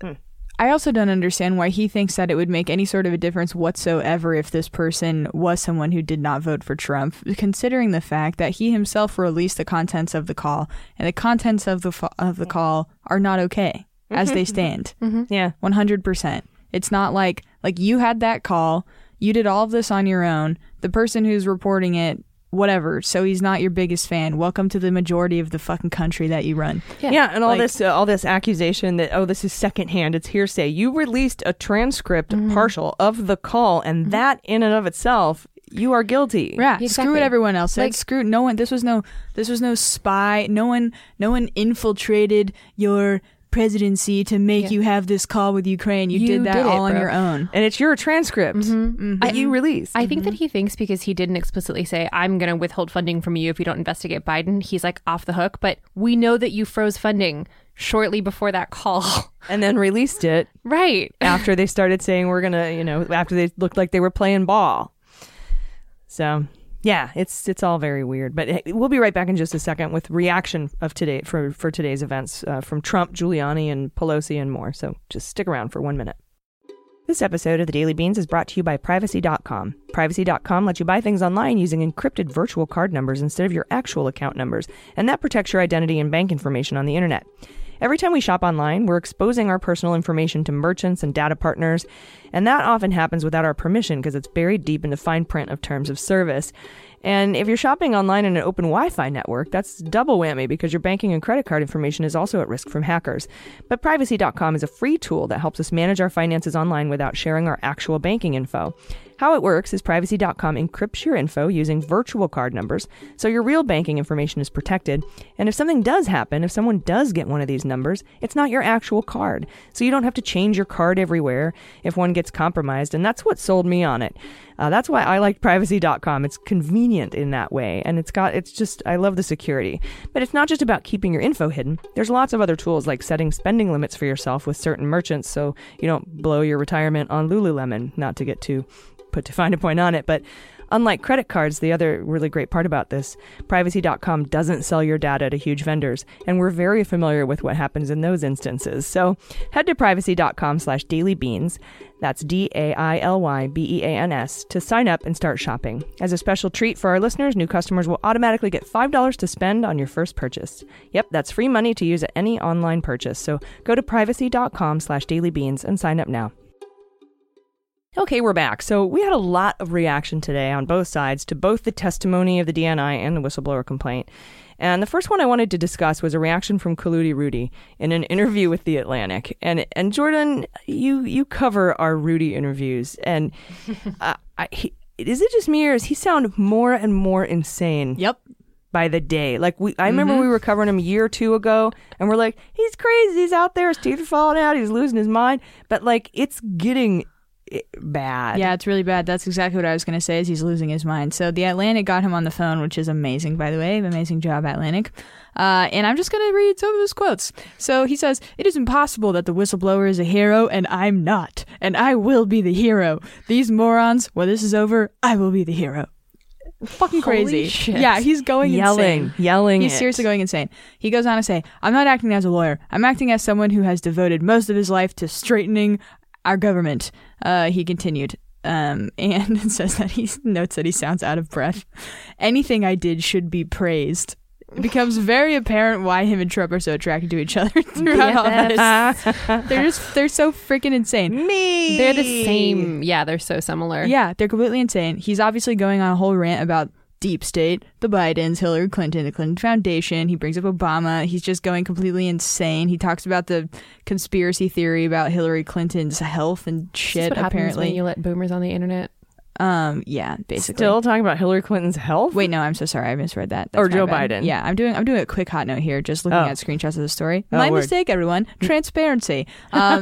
I also don't understand why he thinks that it would make any sort of a difference whatsoever if this person was someone who did not vote for Trump, considering the fact that he himself released the contents of the call, and the contents of the fa- of the call are not okay as they mm-hmm, mm-hmm. stand. Mm-hmm. Yeah. 100%. It's not like like you had that call, you did all of this on your own. The person who's reporting it whatever, so he's not your biggest fan. Welcome to the majority of the fucking country that you run. Yeah, and all Like- this uh, all this accusation that oh this is secondhand, it's hearsay. You released a transcript Mm-hmm. partial of the call, and that in and of itself, you are guilty. Yeah, screw Exactly. what everyone else said. Like- screw no one. This was no. This was no spy. No one. No one infiltrated your presidency to make Yeah. you have this call with Ukraine. You, You did that did it, all on your own. And it's your transcript Mm-hmm. mm-hmm. that you mm-hmm. released. I think that mm-hmm. he thinks because he didn't explicitly say, I'm going to withhold funding from you if you don't investigate Biden, he's like off the hook. But we know that you froze funding shortly before that call. <laughs> and then released it right. <laughs> after they started saying we're gonna, you know, after they looked like they were playing ball. So yeah, it's it's all very weird. But we'll be right back in just a second with reaction of today for for today's events uh, from Trump, Giuliani, and Pelosi and more. So just stick around for one minute. This episode of the Daily Beans is brought to you by Privacy.com. Privacy.com lets you buy things online using encrypted virtual card numbers instead of your actual account numbers, and that protects your identity and bank information on the internet. Every time we shop online, we're exposing our personal information to merchants and data partners, and that often happens without our permission because it's buried deep in the fine print of terms of service. And if you're shopping online in an open Wi Fi network, that's double whammy because your banking and credit card information is also at risk from hackers. But privacy.com is a free tool that helps us manage our finances online without sharing our actual banking info. How it works is privacy.com encrypts your info using virtual card numbers, so your real banking information is protected. And if something does happen, if someone does get one of these numbers, it's not your actual card. So you don't have to change your card everywhere if one gets compromised. And that's what sold me on it. Uh, that's why I like privacy.com. It's convenient in that way. And it's got, it's just, I love the security. But it's not just about keeping your info hidden. There's lots of other tools like setting spending limits for yourself with certain merchants so you don't blow your retirement on Lululemon, not to get too put to find a point on it. But unlike credit cards, the other really great part about this, privacy.com doesn't sell your data to huge vendors. And we're very familiar with what happens in those instances. So head to privacy.com slash dailybeans. That's D-A-I-L-Y-B-E-A-N-S to sign up and start shopping. As a special treat for our listeners, new customers will automatically get $5 to spend on your first purchase. Yep, that's free money to use at any online purchase. So go to privacy.com slash dailybeans and sign up now. Okay, we're back. So we had a lot of reaction today on both sides to both the testimony of the DNI and the whistleblower complaint. And the first one I wanted to discuss was a reaction from Kaludi Rudy in an interview with The Atlantic. And and Jordan, you you cover our Rudy interviews, and <laughs> uh, I, he, is it just me or does he sound more and more insane? Yep. by the day. Like we, I remember we were covering him a year or two ago, and we're like, he's crazy. He's out there. His teeth are falling out. He's losing his mind. But like, it's getting bad. Yeah, it's really bad. That's exactly what I was going to say. Is he's losing his mind. So the Atlantic got him on the phone, which is amazing, by the way. Amazing job, Atlantic. Uh, and I'm just going to read some of his quotes. So he says, "It is impossible that the whistleblower is a hero, and I'm not, and I will be the hero. These morons. When this is over, I will be the hero." Fucking Holy crazy. shit. Yeah, he's going yelling, insane. yelling. He's it. seriously going insane. He goes on to say, I'm not acting as a lawyer. I'm acting as someone who has devoted most of his life to straightening our government. Uh, he continued. Um, <laughs> and <laughs> says that he notes that he sounds out of breath. Anything I did should be praised. It becomes very apparent why him and Trump are so attracted to each other <laughs> throughout all this. They're just they're so freaking insane. Me. They're the same. Yeah, they're so similar. Yeah, they're completely insane. He's obviously going on a whole rant about deep state, the Bidens, Hillary Clinton, the Clinton Foundation. He brings up Obama. He's just going completely insane. He talks about the conspiracy theory about Hillary Clinton's health and shit. apparently, when you let boomers on the internet. Um, yeah, basically. Still talking about Hillary Clinton's health. Wait, no, I'm so sorry. I misread that. Or Joe bad. Biden. Yeah, I'm doing. I'm doing a quick hot note here. Just looking Oh. at screenshots of the story. Oh, my word. mistake, everyone. <laughs> Transparency. Um,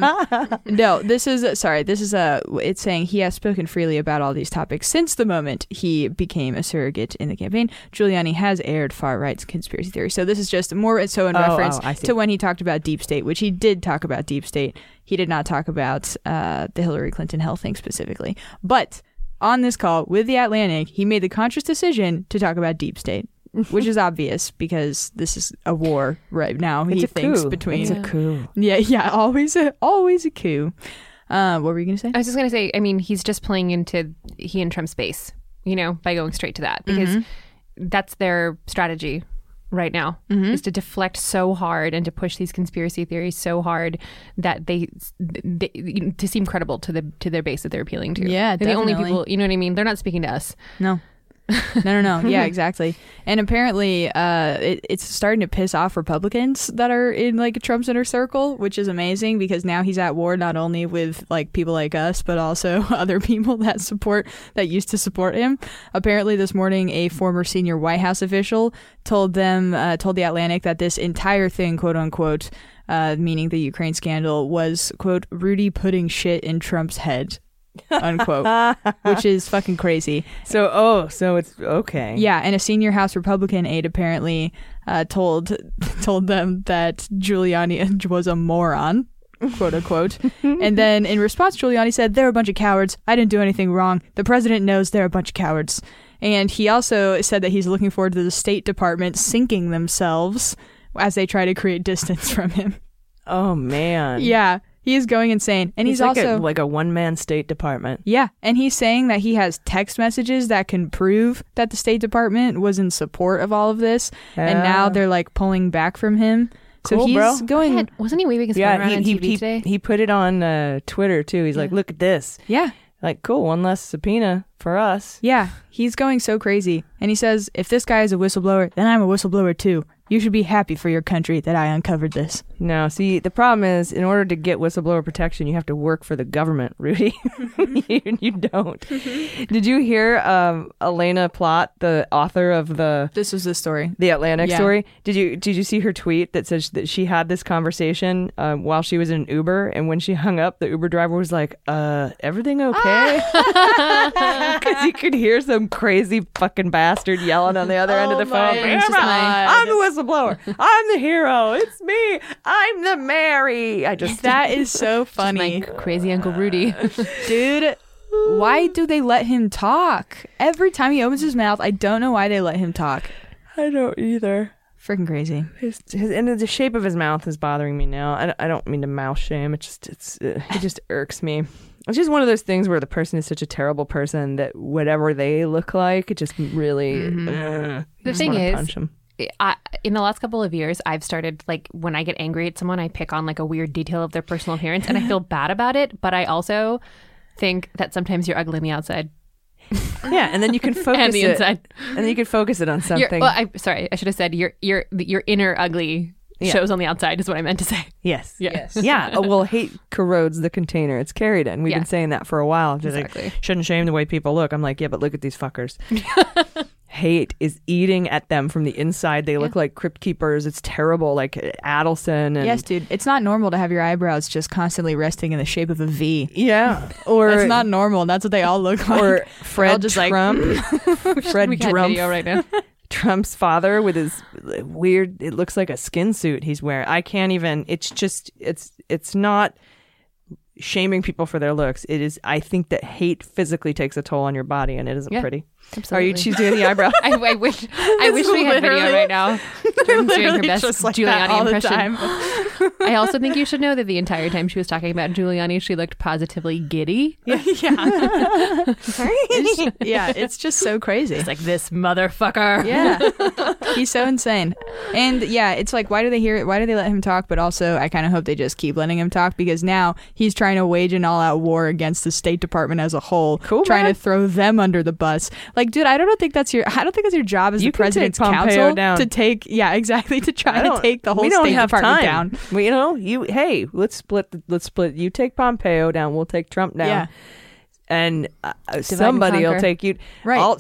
no, this is sorry. This is a. It's saying he has spoken freely about all these topics since the moment he became a surrogate in the campaign. Giuliani has aired far right conspiracy theory. So this is just more so in Oh, reference oh, to when he talked about deep state, which he did talk about deep state. He did not talk about uh, the Hillary Clinton health thing specifically, but. On this call with the Atlantic, he made the conscious decision to talk about deep state. which is <laughs> obvious because this is a war right now. He It's a thinks coup. between It's a coup. yeah, <laughs> yeah, always a always a coup. Uh, what were you gonna say? I was just gonna say, I mean, he's just playing into he and Trump's base, you know, by going straight to that because that's their strategy right now mm-hmm. is to deflect so hard and to push these conspiracy theories so hard that they, they to seem credible to the to their base that they're appealing to. Yeah, they're the only people. You know what I mean? They're not speaking to us. No. No, no, no. <laughs> Yeah, exactly. And apparently, uh, it, it's starting to piss off Republicans that are in like Trump's inner circle, which is amazing because now he's at war not only with like people like us, but also <laughs> other people that support that used to support him. Apparently, this morning, a former senior White House official told them, uh, told the Atlantic that this entire thing, quote unquote, uh, meaning the Ukraine scandal, was quote Rudy putting shit in Trump's head. Unquote, <laughs> which is fucking crazy. So, oh, so it's okay. Yeah, and a senior House Republican aide apparently uh, told <laughs> told them that Giuliani <laughs> was a moron, quote unquote. and then in response, Giuliani said, "They're a bunch of cowards. I didn't do anything wrong. The president knows they're a bunch of cowards." And he also said that he's looking forward to the State Department sinking themselves as they try to create distance from him. Oh man. Yeah, he is going insane, and he's, He's, like also a, like a one man State Department. yeah, and he's saying that he has text messages that can prove that the State Department was in support of all of this, and now they're like pulling back from him. So Cool, he's bro. going, Man, wasn't he waving his phone Yeah, around he on he, TV he, today? he put it on uh, Twitter too. He's like, "Look at this." yeah, Like, cool, one less subpoena for us. yeah, he's going so crazy, and he says, if this guy is a whistleblower, then I'm a whistleblower too. You should be happy for your country that I uncovered this. No, see, the problem is, in order to get whistleblower protection, you have to work for the government, Rudy. <laughs> you, you don't. <laughs> Did you hear um, Elaina Plott, the author of the This was the story. the Atlantic Yeah. story? Did you did you see her tweet that says that she had this conversation um, while she was in Uber, and when she hung up, the Uber driver was like, "Uh, everything <laughs> okay?" Because you could hear some crazy fucking bastard yelling on the other end of the phone. It's just I'm the whistleblower. I'm the hero. It's me. I'm the Mary. I just <laughs> That is so <laughs> funny, like crazy Uncle Rudy. Uh, <laughs> dude. Why do they let him talk? Every time he opens his mouth, I don't know why they let him talk. I don't either. Freaking crazy. His, his, and the shape of his mouth is bothering me now. I, I don't mean to mouth shame. It just it's uh, it just irks me. It's just one of those things where the person is such a terrible person that whatever they look like, it just really. ugh, The just thing is- punch 'em. I, in the last couple of years, I've started like when I get angry at someone, I pick on like a weird detail of their personal appearance, and I feel <laughs> bad about it. But I also think that sometimes you're ugly on the outside yeah, and then you can <laughs> focus and the it, inside. and then you can focus it on You're, something. well, I sorry, I should have said your your your inner ugly Yeah. shows on the outside is what I meant to say. yes, Yes. yeah. uh, Well, hate corrodes the container it's carried in. We've Yeah. been saying that for a while. Just like, Exactly. shouldn't shame the way people look. I'm like, yeah, but look at these fuckers. <laughs> Hate is eating at them from the inside. They look like crypt keepers. It's terrible. Like Adelson and Yes, dude. It's not normal to have your eyebrows just constantly resting in the shape of a V. yeah, <laughs> or it's not normal. That's what they all look like. <laughs> or Fred just like- Trump, <laughs> Fred we got Trump, video right now. Trump's father with his weird. It looks like a skin suit he's wearing. I can't even. It's just. It's. It's not shaming people for their looks. It is. I think that hate physically takes a toll on your body, and it isn't Yeah. pretty. Are Absolutely. you? She's doing the eyebrow. <laughs> I, I wish I wish we had video right now. <laughs> Jordan's doing her best like Giuliani all impression. time. <laughs> I also think you should know that the entire time she was talking about Giuliani, she looked positively giddy. yeah. It's- yeah, it's just so crazy. It's like this motherfucker. Yeah. He's so insane. And yeah, it's like why do they hear it? Why do they let him talk? But also I kind of hope they just keep letting him talk because now he's trying to wage an all-out war against the State Department as a whole, Cool, trying man. to throw them under the bus. Like, dude, I don't think that's your <laughs> I don't think that's your job as You the president's counsel down. to take yeah, <laughs> exactly, to try to take the whole thing down. we don't State have Department time. down. We, you know, you hey, let's split. Let's split. You take Pompeo down. We'll take Trump down. Yeah. And uh, somebody will take you. Right. all-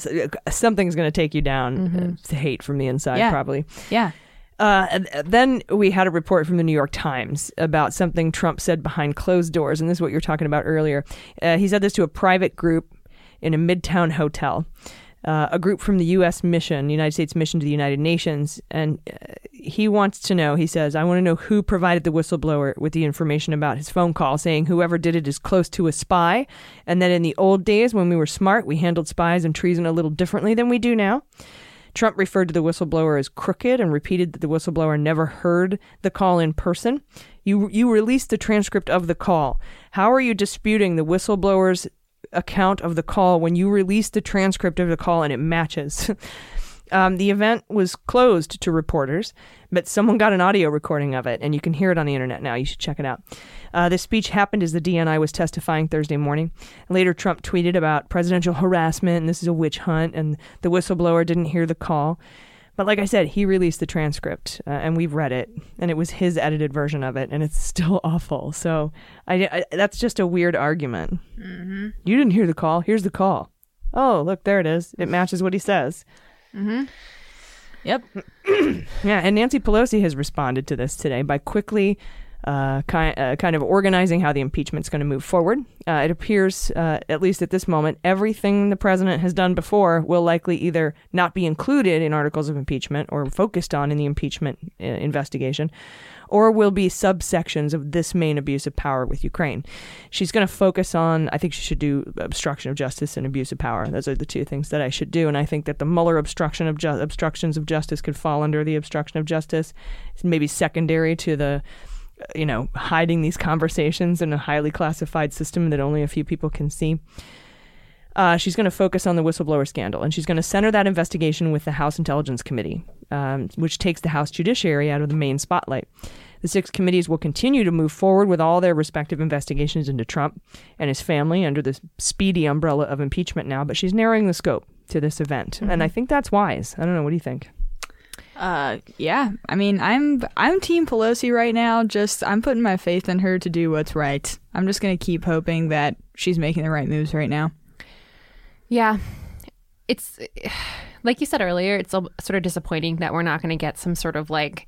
something's going to take you down. Uh, hate from the inside, Yeah. probably. Yeah. Uh, then we had a report from the New York Times about something Trump said behind closed doors, and this is what you were talking about earlier. Uh, he said this to a private group in a midtown hotel, uh, a group from the U.S. mission, United States mission to the United Nations, and uh, he wants to know. He says, "I want to know who provided the whistleblower with the information about his phone call, saying whoever did it is close to a spy, and that in the old days when we were smart, we handled spies and treason a little differently than we do now." Trump referred to the whistleblower as crooked and repeated that the whistleblower never heard the call in person. You you released the transcript of the call. How are you disputing the whistleblower's account of the call when you release the transcript of the call and it matches? <laughs> Um, the event was closed to reporters, but someone got an audio recording of it, and you can hear it on the internet now. You should check it out. Uh, the speech happened as the DNI was testifying Thursday morning. Later, Trump tweeted about presidential harassment, and this is a witch hunt, and the whistleblower didn't hear the call. But like I said, he released the transcript, uh, and we've read it, and it was his edited version of it, and it's <laughs> still awful. So I, I- that's just a weird argument. You didn't hear the call. Here's the call. Oh, look, there it is. It matches what he says. Yep. <clears throat> Yeah, and Nancy Pelosi has responded to this today by quickly uh, kind, uh, kind of organizing how the impeachment's going to move forward. Uh, it appears, uh, at least at this moment, everything the president has done before will likely either not be included in articles of impeachment or focused on in the impeachment uh, investigation, or will be subsections of this main abuse of power with Ukraine. She's going to focus on, I think she should do obstruction of justice and abuse of power. Those are the two things that I should do. And I think that the Mueller obstruction of ju- obstructions of justice could fall under the obstruction of justice. It's maybe secondary to the, you know, hiding these conversations in a highly classified system that only a few people can see. Uh, she's going to focus on the whistleblower scandal, and she's going to center that investigation with the House Intelligence Committee, um, which takes the House Judiciary out of the main spotlight. The six committees will continue to move forward with all their respective investigations into Trump and his family under the speedy umbrella of impeachment now, but she's narrowing the scope to this event, and I think that's wise. I don't know. What do you think? Uh, yeah. I mean, I'm I'm Team Pelosi right now. Just I'm putting my faith in her to do what's right. I'm just gonna keep hoping that she's making the right moves right now. Yeah. It's like you said earlier, it's sort of disappointing that we're not to get some sort of like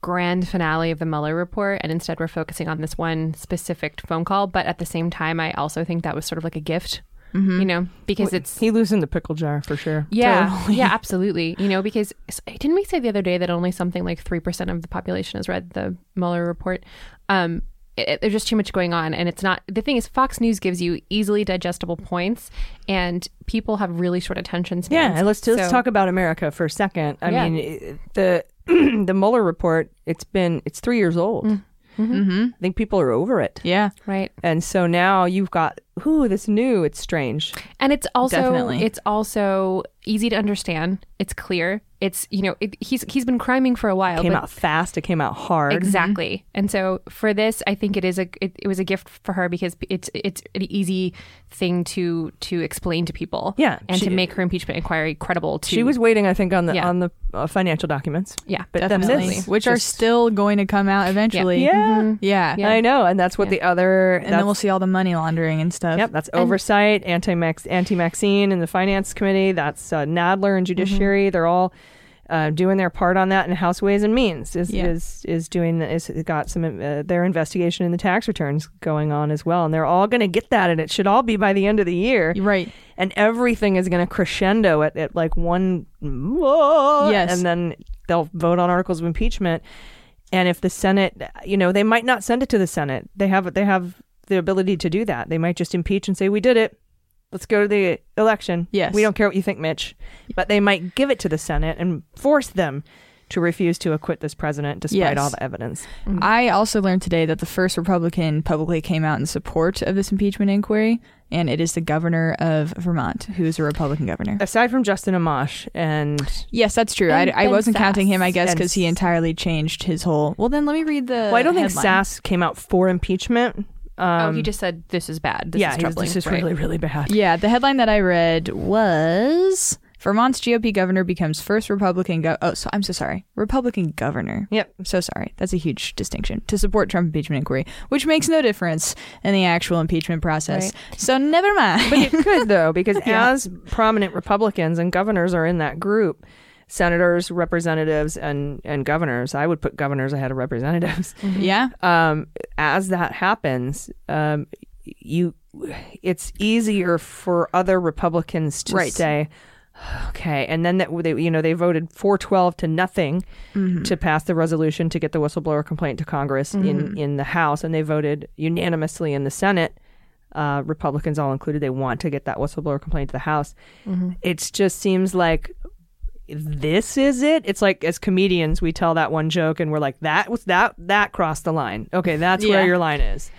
grand finale of the Mueller report. And instead, we're focusing on this one specific phone call. But at the same time, I also think that was sort of like a gift, you know, because it's. He loosened the pickle jar for sure. Yeah, Totally. <laughs> yeah, absolutely. You know, because didn't we say the other day that only something like three percent of the population has read the Mueller report? Um, it, it- there's just too much going on, and it's not. The thing is, Fox News gives you easily digestible points, and people have really short attention spans. Yeah, and let's let's talk about America for a second. I Yeah. mean, the <clears throat> the Mueller report. It's been it's three years old. Mm-hmm. I think people are over it, Yeah. right, and so now you've got who this new. It's strange. and it's also Definitely. it's also easy to understand. It's clear. It's you know it, he's he's been criming for a while. It came but out fast. It came out hard. Exactly. And so for this, I think it is a it, it was a gift for her because it's it's an easy thing to to explain to people. Yeah, and she- to make her impeachment inquiry credible. To She was waiting, I think, on the Yeah. on the uh, financial documents. yeah, But Definitely. this Which are still going to come out eventually. Yeah, Yeah. Yeah. I know, and that's what Yeah. the other. And then we'll see all the money laundering and stuff. Yep, that's oversight, Auntie Auntie Maxine in the finance committee. That's uh, Nadler and judiciary. They're all uh, doing their part on that. And House Ways and Means is Yeah. is is doing the- is got some uh, their investigation in the tax returns going on as well. And they're all going to get that, and it should all be by the end of the year. Right. And everything is going to crescendo at, at like one. Yes. and then they'll vote on articles of impeachment. And if the Senate, you know, they might not send it to the Senate. They have they have the ability to do that. They might just impeach and say, "We did it. Let's go to the election." Yes. we don't care what you think, Mitch. But they might give it to the Senate and force them to refuse to acquit this president despite Yes. all the evidence. Mm. I also learned today that the first Republican publicly came out in support of this impeachment inquiry, and it is the governor of Vermont, who is a Republican governor. Aside from Justin Amash and Yes, that's true. I, I wasn't counting him, I guess, because he entirely changed his whole. Well, then let me read the. well, I don't think. Sasse came out for impeachment. Um, oh, he just said this is bad. This yeah, is troubling. this is Right. really really bad. Yeah, the headline that I read was Vermont's GOP governor becomes first Republican. Go- oh, so I'm so sorry. Republican governor. Yep. I'm so sorry. That's a huge distinction to support Trump impeachment inquiry, which makes no difference in the actual impeachment process. So never mind. But it could though, because <laughs> Yeah. as prominent Republicans and governors are in that group, senators, representatives, and and governors. I would put governors ahead of representatives. <laughs> yeah. Um, as that happens, um, you, it's easier for other Republicans to Right. say. Okay, and then that they, you know, they voted four twelve to nothing Mm-hmm. to pass the resolution to get the whistleblower complaint to Congress in in the House, and they voted unanimously in the Senate. Uh, Republicans all included, they want to get that whistleblower complaint to the House. It just seems like this is it. It's like as comedians, we tell that one joke and we're like, that was that that crossed the line. Okay, that's Yeah. where your line is.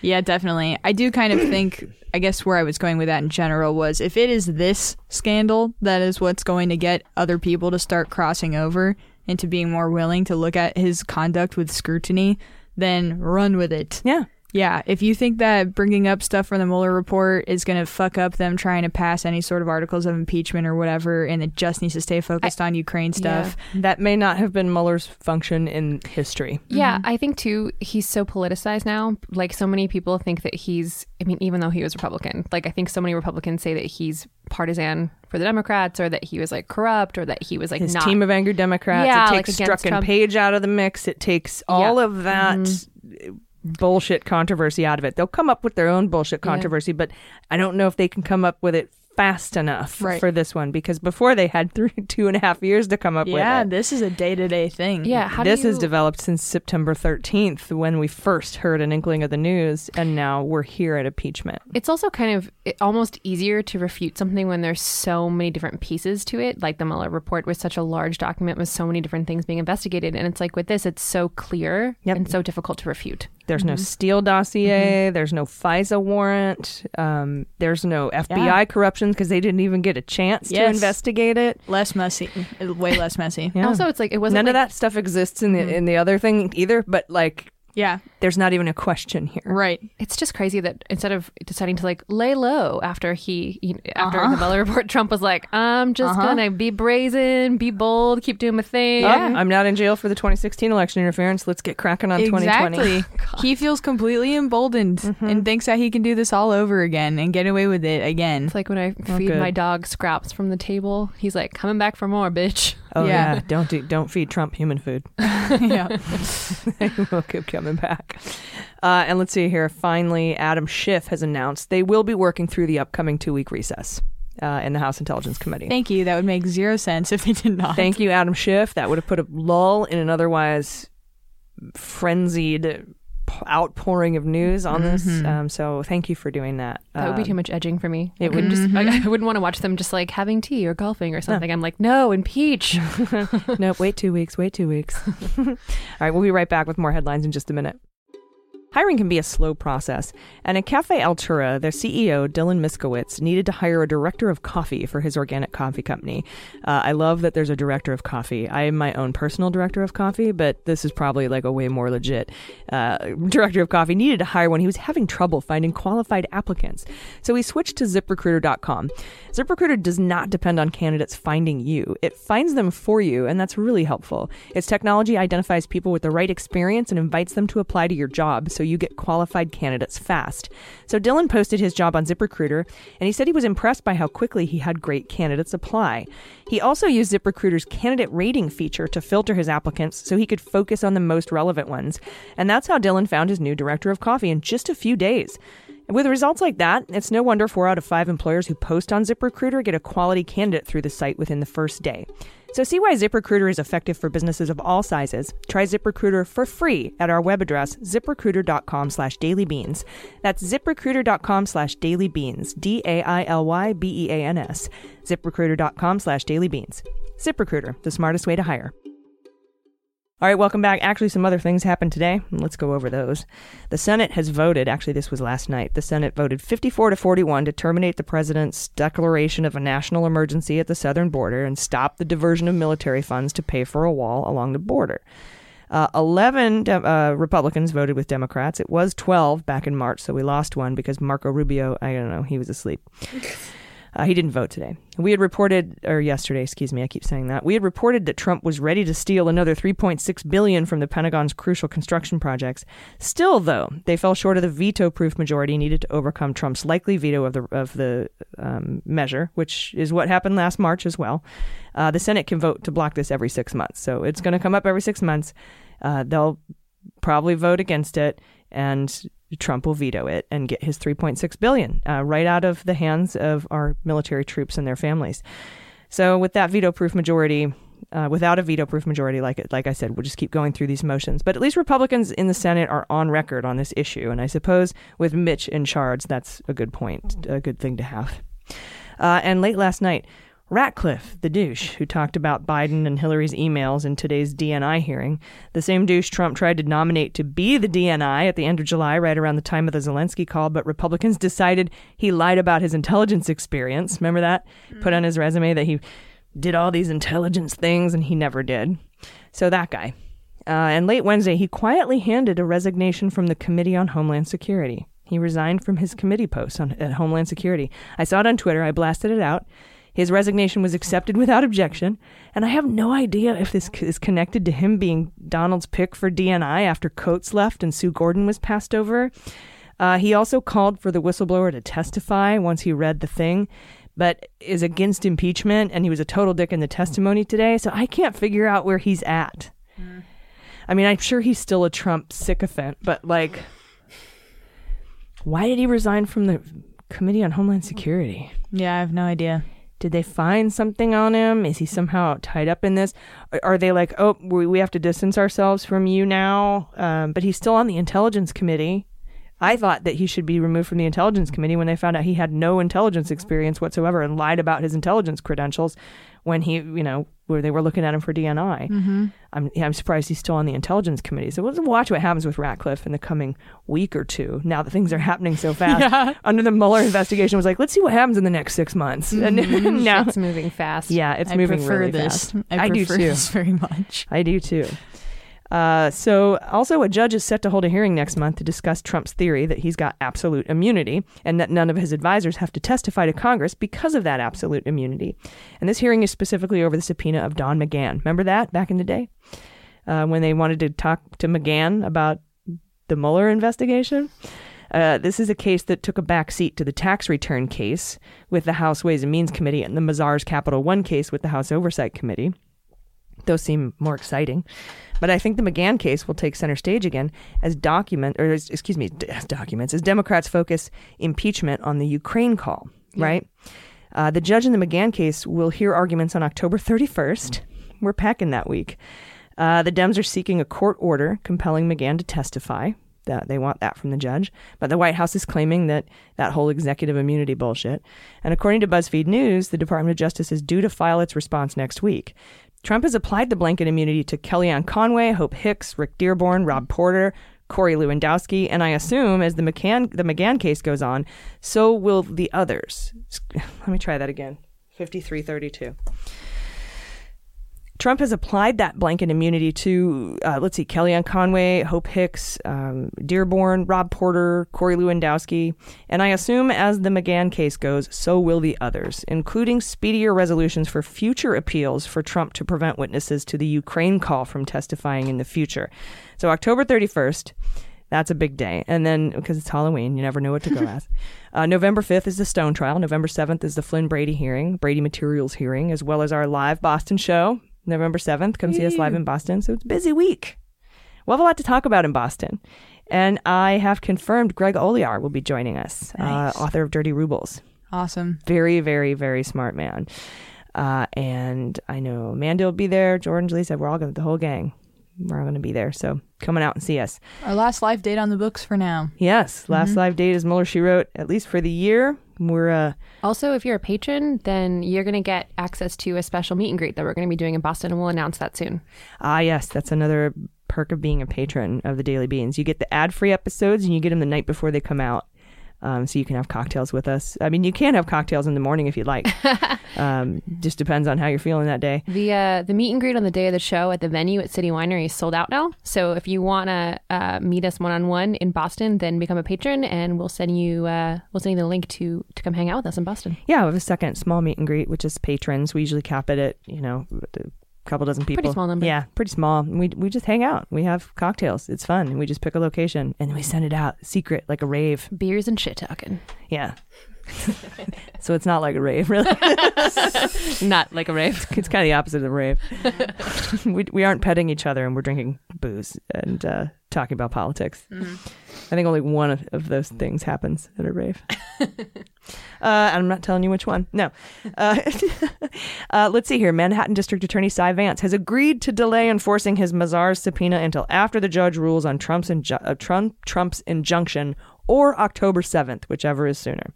Yeah, definitely. I do kind of <coughs> think, I guess where I was going with that in general was if it is this scandal that is what's going to get other people to start crossing over into being more willing to look at his conduct with scrutiny, then run with it. Yeah. Yeah, if you think that bringing up stuff from the Mueller report is going to fuck up them trying to pass any sort of articles of impeachment or whatever, and it just needs to stay focused on Ukraine stuff. That may not have been Mueller's function in history. Yeah, mm-hmm. I think too, he's so politicized now. Like, so many people think that he's, I mean, even though he was Republican, like, I think so many Republicans say that he's partisan for the Democrats or that he was like corrupt or that he was like His not. team of angry Democrats. Yeah, it like takes against Strzok and Trump. Page out of the mix. It takes all Yeah. of that mm-hmm. Bullshit controversy out of it. They'll come up with their own bullshit Yeah. controversy, but I don't know if they can come up with it fast enough Right. for this one because before they had three, <laughs> two and a half years to come up Yeah, with it. Yeah, this is a day to day thing. yeah, how this do you, has developed since September 13th when we first heard an inkling of the news, and now we're here at impeachment. It's also kind of it, almost easier to refute something when there's so many different pieces to it. Like the Mueller report was such a large document with so many different things being investigated. And it's like with this, it's so clear Yep. and so difficult to refute. There's no mm-hmm. Steele dossier. Mm-hmm. There's no FISA warrant. Um, there's no FBI corruption because they didn't even get a chance to investigate it. Less messy, way less messy. Yeah. Also, it's like it wasn't None like, of that stuff exists in the mm-hmm. in the other thing either. But like, Yeah, there's not even a question here. right. It's just crazy that instead of deciding to like lay low after he you know, after Uh-huh. the Mueller report, Trump was like, "I'm just gonna be brazen, be bold, keep doing my thing." Oh, I'm not in jail for the 2016 election interference. Let's get cracking on 2020. <laughs> He feels completely emboldened and thinks that he can do this all over again and get away with it again. It's like when I feed good. my dog scraps from the table. He's like, "Coming back for more, bitch." Oh yeah. Yeah. don't do, don't feed Trump human food. <laughs> yeah. <laughs> we'll keep coming back. Uh, and let's see here. Finally, Adam Schiff has announced they will be working through the upcoming two week recess uh, in the House Intelligence Committee. Thank you. That would make zero sense if they did not. Thank you, Adam Schiff. That would have put a lull in an otherwise frenzied outpouring of news on this. Um, so thank you for doing that. That would be Um, too much edging for me. it I would- just. I, I wouldn't want to watch them just like having tea or golfing or something. I'm like, no, impeach. <laughs> no, wait two weeks. Wait two weeks. <laughs> All right, we'll be right back with more headlines in just a minute. Hiring can be a slow process, and at Cafe Altura, their CEO, Dylan Miskowitz, needed to hire a director of coffee for his organic coffee company. Uh, I love that there's a director of coffee. I am my own personal director of coffee, but this is probably like a way more legit. Uh, director of coffee needed to hire when he was having trouble finding qualified applicants. So he switched to ziprecruiter.com. ZipRecruiter does not depend on candidates finding you, it finds them for you, and that's really helpful. Its technology identifies people with the right experience and invites them to apply to your job so you get qualified candidates fast. So Dylan posted his job on ZipRecruiter, and he said he was impressed by how quickly he had great candidates apply. He also used ZipRecruiter's candidate rating feature to filter his applicants so he could focus on the most relevant ones. And that's how Dylan found his new director of coffee in just a few days. With results like that, it's no wonder four out of five employers who post on ZipRecruiter get a quality candidate through the site within the first day. So see why ZipRecruiter is effective for businesses of all sizes. Try ZipRecruiter for free at our web address, ziprecruiter.com slash dailybeans. That's ziprecruiter.com slash dailybeans, D-A-I-L-Y-B-E-A-N-S. ziprecruiter.com slash dailybeans. ZipRecruiter, the smartest way to hire. All right, welcome back. Actually, some other things happened today. Let's go over those. The Senate has voted, actually, this was last night. The Senate voted 54 to 41 to terminate the president's declaration of a national emergency at the southern border and stop the diversion of military funds to pay for a wall along the border. Uh, 11 de- uh, Republicans voted with Democrats. It was 12 back in March, so we lost one because Marco Rubio, I don't know, he was asleep. Uh, he didn't vote today. We had reported, or yesterday, excuse me, I keep saying that. We had reported that Trump was ready to steal another 3.6 billion from the Pentagon's crucial construction projects. Still, though, they fell short of the veto-proof majority needed to overcome Trump's likely veto of the of the um, measure, which is what happened last March as well. Uh, the Senate can vote to block this every six months, so it's going to come up every six months. Uh, they'll probably vote against it, and Trump will veto it and get his 3.6 billion uh, right out of the hands of our military troops and their families. So with that veto-proof majority, uh, without a veto-proof majority, like like I said, we'll just keep going through these motions. But at least Republicans in the Senate are on record on this issue, and I suppose with Mitch in charge, that's a good point, a good thing to have. Uh, and late last night, Ratcliffe, the douche who talked about Biden and Hillary's emails in today's DNI hearing, the same douche Trump tried to nominate to be the DNI at the end of July, right around the time of the Zelensky call, but Republicans decided he lied about his intelligence experience. Remember that? Put on his resume that he did all these intelligence things and he never did. So that guy. Uh, and late Wednesday, he quietly handed a resignation from the Committee on Homeland Security. He resigned from his committee post on, at Homeland Security. I saw it on Twitter. I blasted it out. His resignation was accepted without objection, and I have no idea if this c- is connected to him being Donald's pick for DNI after Coats left and Sue Gordon was passed over. Uh, he also called for the whistleblower to testify once he read the thing, but is against impeachment, and he was a total dick in the testimony today, so I can't figure out where he's at. I mean, I'm sure he's still a Trump sycophant, but like, why did he resign from the Committee on Homeland Security? Yeah, I have no idea. Did they find something on him? Is he somehow tied up in this? Are- they like, oh, we we have to distance ourselves from you now? Um, but he's still on the Intelligence Committee. I thought that he should be removed from the Intelligence Committee when they found out he had no intelligence experience whatsoever and lied about his intelligence credentials when he, you know, where they were looking at him for DNI. Mm-hmm. I'm, I'm surprised he's still on the Intelligence Committee. So we'll watch what happens with Ratcliffe in the coming week or two. Now that things are happening so fast, <laughs> under the Mueller investigation was like, let's see what happens in the next six months. <laughs> And <laughs> now, It's moving fast. yeah, it's I moving prefer really this. fast. I, do prefer too. very much. I do too. Uh, so, also, a judge is set to hold a hearing next month to discuss Trump's theory that he's got absolute immunity and that none of his advisors have to testify to Congress because of that absolute immunity. And this hearing is specifically over the subpoena of Don McGahn. Remember that back in the day uh, when they wanted to talk to McGahn about the Mueller investigation? Uh, this is a case that took a back seat to the tax return case with the House Ways and Means Committee and the Mazars Capital One case with the House Oversight Committee. Those seem more exciting. But I think the McGahn case will take center stage again as document, or as, excuse me, d- as documents, as Democrats focus impeachment on the Ukraine call, right? Uh, the judge in the McGahn case will hear arguments on October 31st. We're packing that week. Uh, the Dems are seeking a court order compelling McGahn to testify. That they want that from the judge, but the White House is claiming that that whole executive immunity bullshit. And according to BuzzFeed News, the Department of Justice is due to file its response next week. Trump has applied the blanket immunity to Kellyanne Conway, Hope Hicks, Rick Dearborn, Rob Porter, Corey Lewandowski, and I assume as the McCann the McGahn case goes on, so will the others. <laughs> Let me try that again. 5332. Trump has applied that blanket immunity to, uh, let's see, Kellyanne Conway, Hope Hicks, um, Dearborn, Rob Porter, Corey Lewandowski, and I assume as the McGahn case goes, so will the others, including speedier resolutions for future appeals for Trump to prevent witnesses to the Ukraine call from testifying in the future. So October 31st, that's a big day. And then, because it's Halloween, you never know what to go <laughs> as. Uh, November 5th is the Stone trial. November 7th is the Flynn Brady hearing, Brady Materials hearing, as well as our live Boston show. November 7th. Come see us live in Boston. So it's a busy week. We'll have a lot to talk about in Boston. And I have confirmed Greg Olear will be joining us, Nice. uh, author of Dirty Rubles. Awesome. Very, very, very smart man. Uh, and I know Amanda will be there. Jordan, said we're all going to, the whole gang. We're all going to be there. So come on out and see us. Our last live date on the books for now. Yes, last live date is Mueller She Wrote, at least for the year. We're uh, Also, if you're a patron, then you're going to get access to a special meet and greet that we're going to be doing in Boston, and we'll announce that soon. Ah, yes, that's another perk of being a patron of the Daily Beans. You get the ad free episodes and you get them the night before they come out. Um, so you can have cocktails with us. I mean, you can have cocktails in the morning if you'd like. <laughs> um, just depends on how you're feeling that day. The uh, the meet and greet on the day of the show at the venue at City Winery is sold out now. So if you want to uh, meet us one on one in Boston, then become a patron, and we'll send you uh, we'll send you the link to to come hang out with us in Boston. Yeah, we have a second small meet and greet, which is patrons. We usually cap it at, you know, couple dozen people. Pretty small number. Yeah, pretty small. We, we just hang out. We have cocktails. It's fun. We just pick a location and then we send it out secret like a rave. Beers and shit talking, Yeah. So it's not like a rave, really. <laughs> not like a rave. it's kind of the opposite of a rave. <laughs> we, we aren't petting each other and we're drinking booze and uh, talking about politics. I think only one of, of those things happens at a rave. <laughs> uh, I'm not telling you which one. No. Uh, uh, let's see here. Manhattan District Attorney Cy Vance has agreed to delay enforcing his Mazars subpoena until after the judge rules on Trump's, inju- uh, Trump, Trump's injunction or October 7th, whichever is sooner.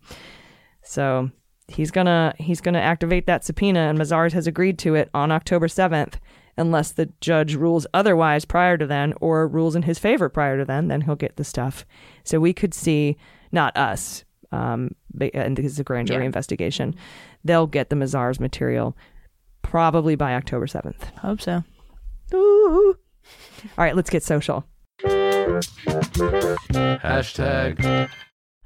So he's gonna he's gonna activate that subpoena, and Mazars has agreed to it on October seventh. Unless the judge rules otherwise prior to then, or rules in his favor prior to then, then he'll get the stuff. So we could see, not us, um, ba- and this is a grand jury Yeah. investigation. They'll get the Mazars material probably by October seventh. Hope so. Ooh. All right, let's get social. Hashtag.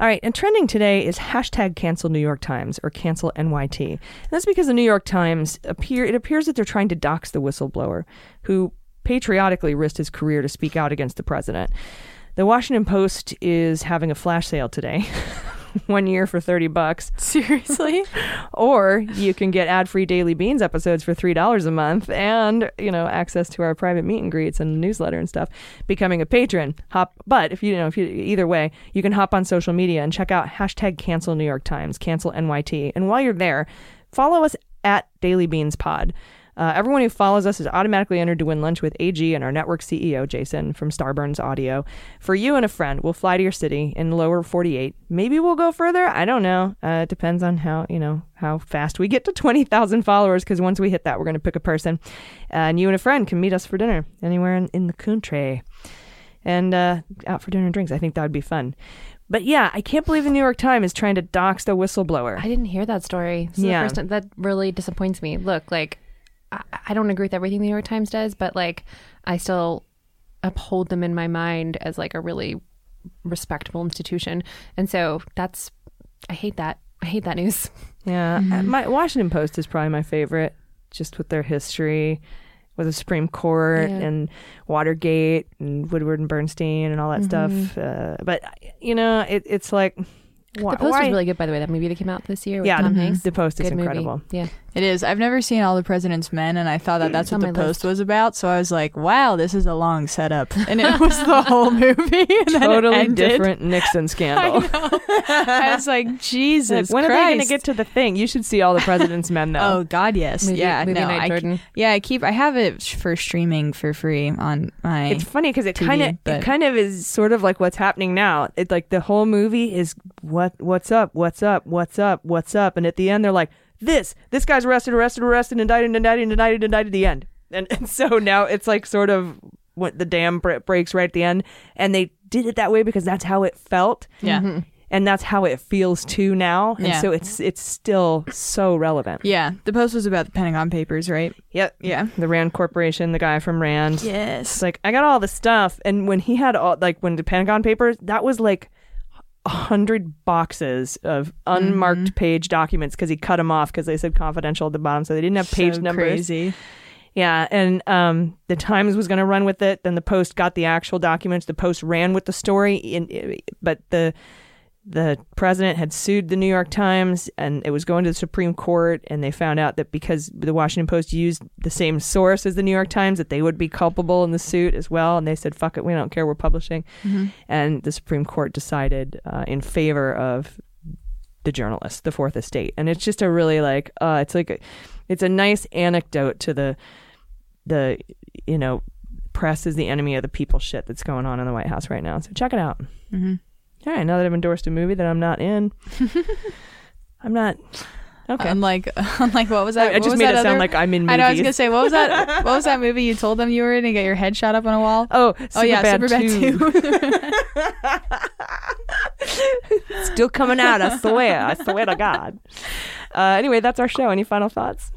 All right, and trending today is hashtag cancel New York Times or cancel NYT. And that's because the New York Times appear it appears that they're trying to dox the whistleblower who patriotically risked his career to speak out against the president. The Washington Post is having a flash sale today. <laughs> <laughs> One year for 30 bucks. Seriously? <laughs> Or you can get ad-free Daily Beans episodes for $3 a month and, you know, access to our private meet and greets and newsletter and stuff becoming a patron. Hop but if you, you know, if you either way, you can hop on social media and check out hashtag cancel New York Times, cancel NYT. And while you're there, follow us at Daily Beans Pod. Uh, everyone who follows us is automatically entered to win lunch with AG and our network CEO, Jason, from Starburns Audio. For you and a friend, we'll fly to your city in lower 48. Maybe we'll go further. I don't know. Uh, it depends on how, you know, how fast we get to 20,000 followers, because once we hit that, we're going to pick a person. Uh, and you and a friend can meet us for dinner anywhere in, in the country and uh, out for dinner and drinks. I think that would be fun. But yeah, I can't believe the New York Times is trying to dox the whistleblower. I didn't hear that story. This Yeah. time that really disappoints me. Look, like I, I don't agree with everything the New York Times does, but like I still uphold them in my mind as like a really respectable institution. And so that's I hate that. I hate that news. <laughs> Yeah, uh, my Washington Post is probably my favorite, just with their history with the Supreme Court Yeah. and Watergate and Woodward and Bernstein and all that stuff. Uh, but you know, it, it's like why, the Post why- was really good, by the way. That movie that came out this year with yeah, Tom the, Hanks. the Post is Good movie. incredible. Yeah. It is. I've never seen All the President's Men, and I thought that that's what the post was about. So I was like, "Wow, this is a long setup," and it was the <laughs> whole movie. And Totally different Nixon <laughs> scandal. I was like, <laughs> "Jesus Like, when Christ!" are they going to get to the thing? You should see all the President's Men, though. Oh God, yes, Movie- yeah, movie no, night, I, Jordan. yeah. I keep. I have it for streaming for free on my. It's funny because it TV, kind of but- it kind of is sort of like what's happening now. It's like the whole movie is what what's up, what's up, what's up, what's up, and at the end they're like this this guy's arrested, arrested, arrested, indicted, indicted, indicted, indicted the end, and and so now it's like sort of what the dam bre- breaks right at the end, and they did it that way because that's how it felt, yeah, mm-hmm. and that's how it feels too now, and Yeah. so it's it's still so relevant. yeah. The post was about the Pentagon Papers, right? Yep, Yeah. the Rand Corporation, the guy from Rand. Yes it's like I got all the stuff, and when he had all like when the Pentagon Papers, that was like a hundred boxes of unmarked Mm-hmm. page documents because he cut them off because they said confidential at the bottom, so they didn't have page so numbers. Crazy. Yeah, and um, the Times was going to run with it. Then the Post got the actual documents. The Post ran with the story, in, but the the president had sued the New York Times, and it was going to the Supreme Court. And they found out that because the Washington Post used the same source as the New York Times, that they would be culpable in the suit as well. And they said, "Fuck it, we don't care. We're publishing." And the Supreme Court decided uh, in favor of the journalist, the Fourth Estate, and it's just a really like, uh, it's like, a, it's a nice anecdote to the, the, you know, press is the enemy of the people shit that's going on in the White House right now. So check it out. hmm All right, now that I've endorsed a movie that I'm not in, <laughs> I'm not. Okay, Unlike, <laughs> unlike what was that? I, I what just was made that it sound like I'm in I know. I was gonna say, what was that? <laughs> what was that movie you told them you were in and get your head shot up on a wall? Oh, oh yeah, Superbad Superbad 2. two. Still coming out, I swear. I swear to God. Uh, anyway, that's our show. Any final thoughts?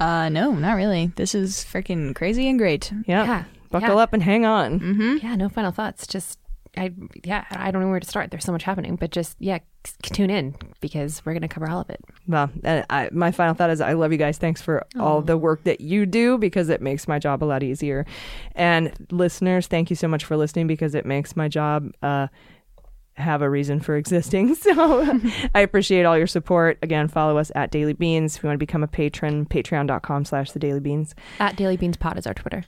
uh, no, not really. This is freaking crazy and great. Yeah. Yeah. Buckle yeah. up and hang on. Mm-hmm. Yeah, no final thoughts. Just I yeah, I don't know where to start. There's so much happening, but just yeah, tune in because we're gonna cover all of it. Well, uh, I, my final thought is I love you guys. Thanks for all the work that you do because it makes my job a lot easier. And listeners, thank you so much for listening because it makes my job uh, have a reason for existing. <laughs> So I appreciate all your support. Again, follow us at Daily Beans. If you want to become a patron, patreon.com slash the Daily Beans. At Daily Beans Pod is our Twitter.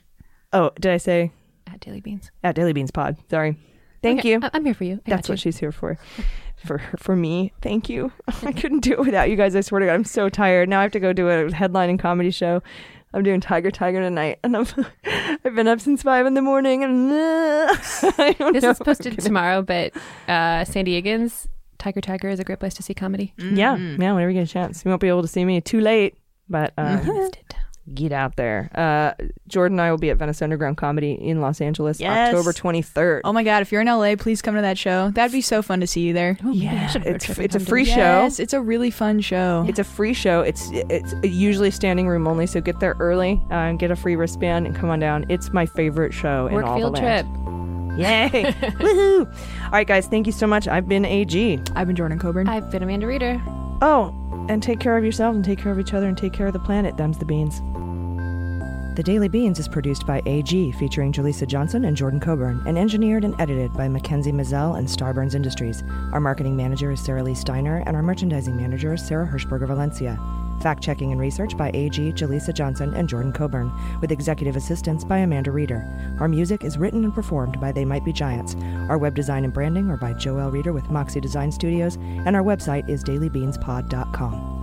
Oh, did I say At Daily Beans. at Daily Beans Pod? Sorry. Thank Okay, you. I- I'm here for you. I That's what you. she's here for. <laughs> For for me, thank you. <laughs> I couldn't do it without you guys. I swear to God, I'm so tired. Now I have to go do a headlining comedy show. I'm doing Tiger Tiger tonight, and I'm <laughs> I've been up since five in the morning, and uh, I don't This know is if posted gonna- tomorrow, but uh, San Diegans Tiger Tiger is a great place to see comedy. Yeah, Mm-hmm. yeah. Whenever you get a chance, you won't be able to see me too late, but uh, Missed it. Get out there. Uh, Jordan and I will be at Venice Underground Comedy in Los Angeles, Yes. October twenty third. Oh my god, if you're in LA, please come to that show. That'd be so fun to see you there. yeah, it's it's a come to free show. Yes, it's a really fun show. It's a free show. It's it's usually standing room only, so get there early uh, and get a free wristband and come on down. It's my favorite show in Work all field the trip. land. Yay! <laughs> <laughs> Woohoo! All right, guys, thank you so much. I've been AG. I've been Jordan Coburn. I've been Amanda Reader. Oh, and take care of yourselves and take care of each other and take care of the planet. Them's the beans. The Daily Beans is produced by AG, featuring Jaleesa Johnson and Jordan Coburn, and engineered and edited by Mackenzie Mazzell and Starburns Industries. Our marketing manager is Sarah Lee Steiner, and our merchandising manager is Sarah Hirschberger Valencia. Fact checking and research by AG, Jaleesa Johnson, and Jordan Coburn, with executive assistance by Amanda Reeder. Our music is written and performed by They Might Be Giants. Our web design and branding are by Joel Reeder with Moxie Design Studios, and our website is dailybeanspod.com.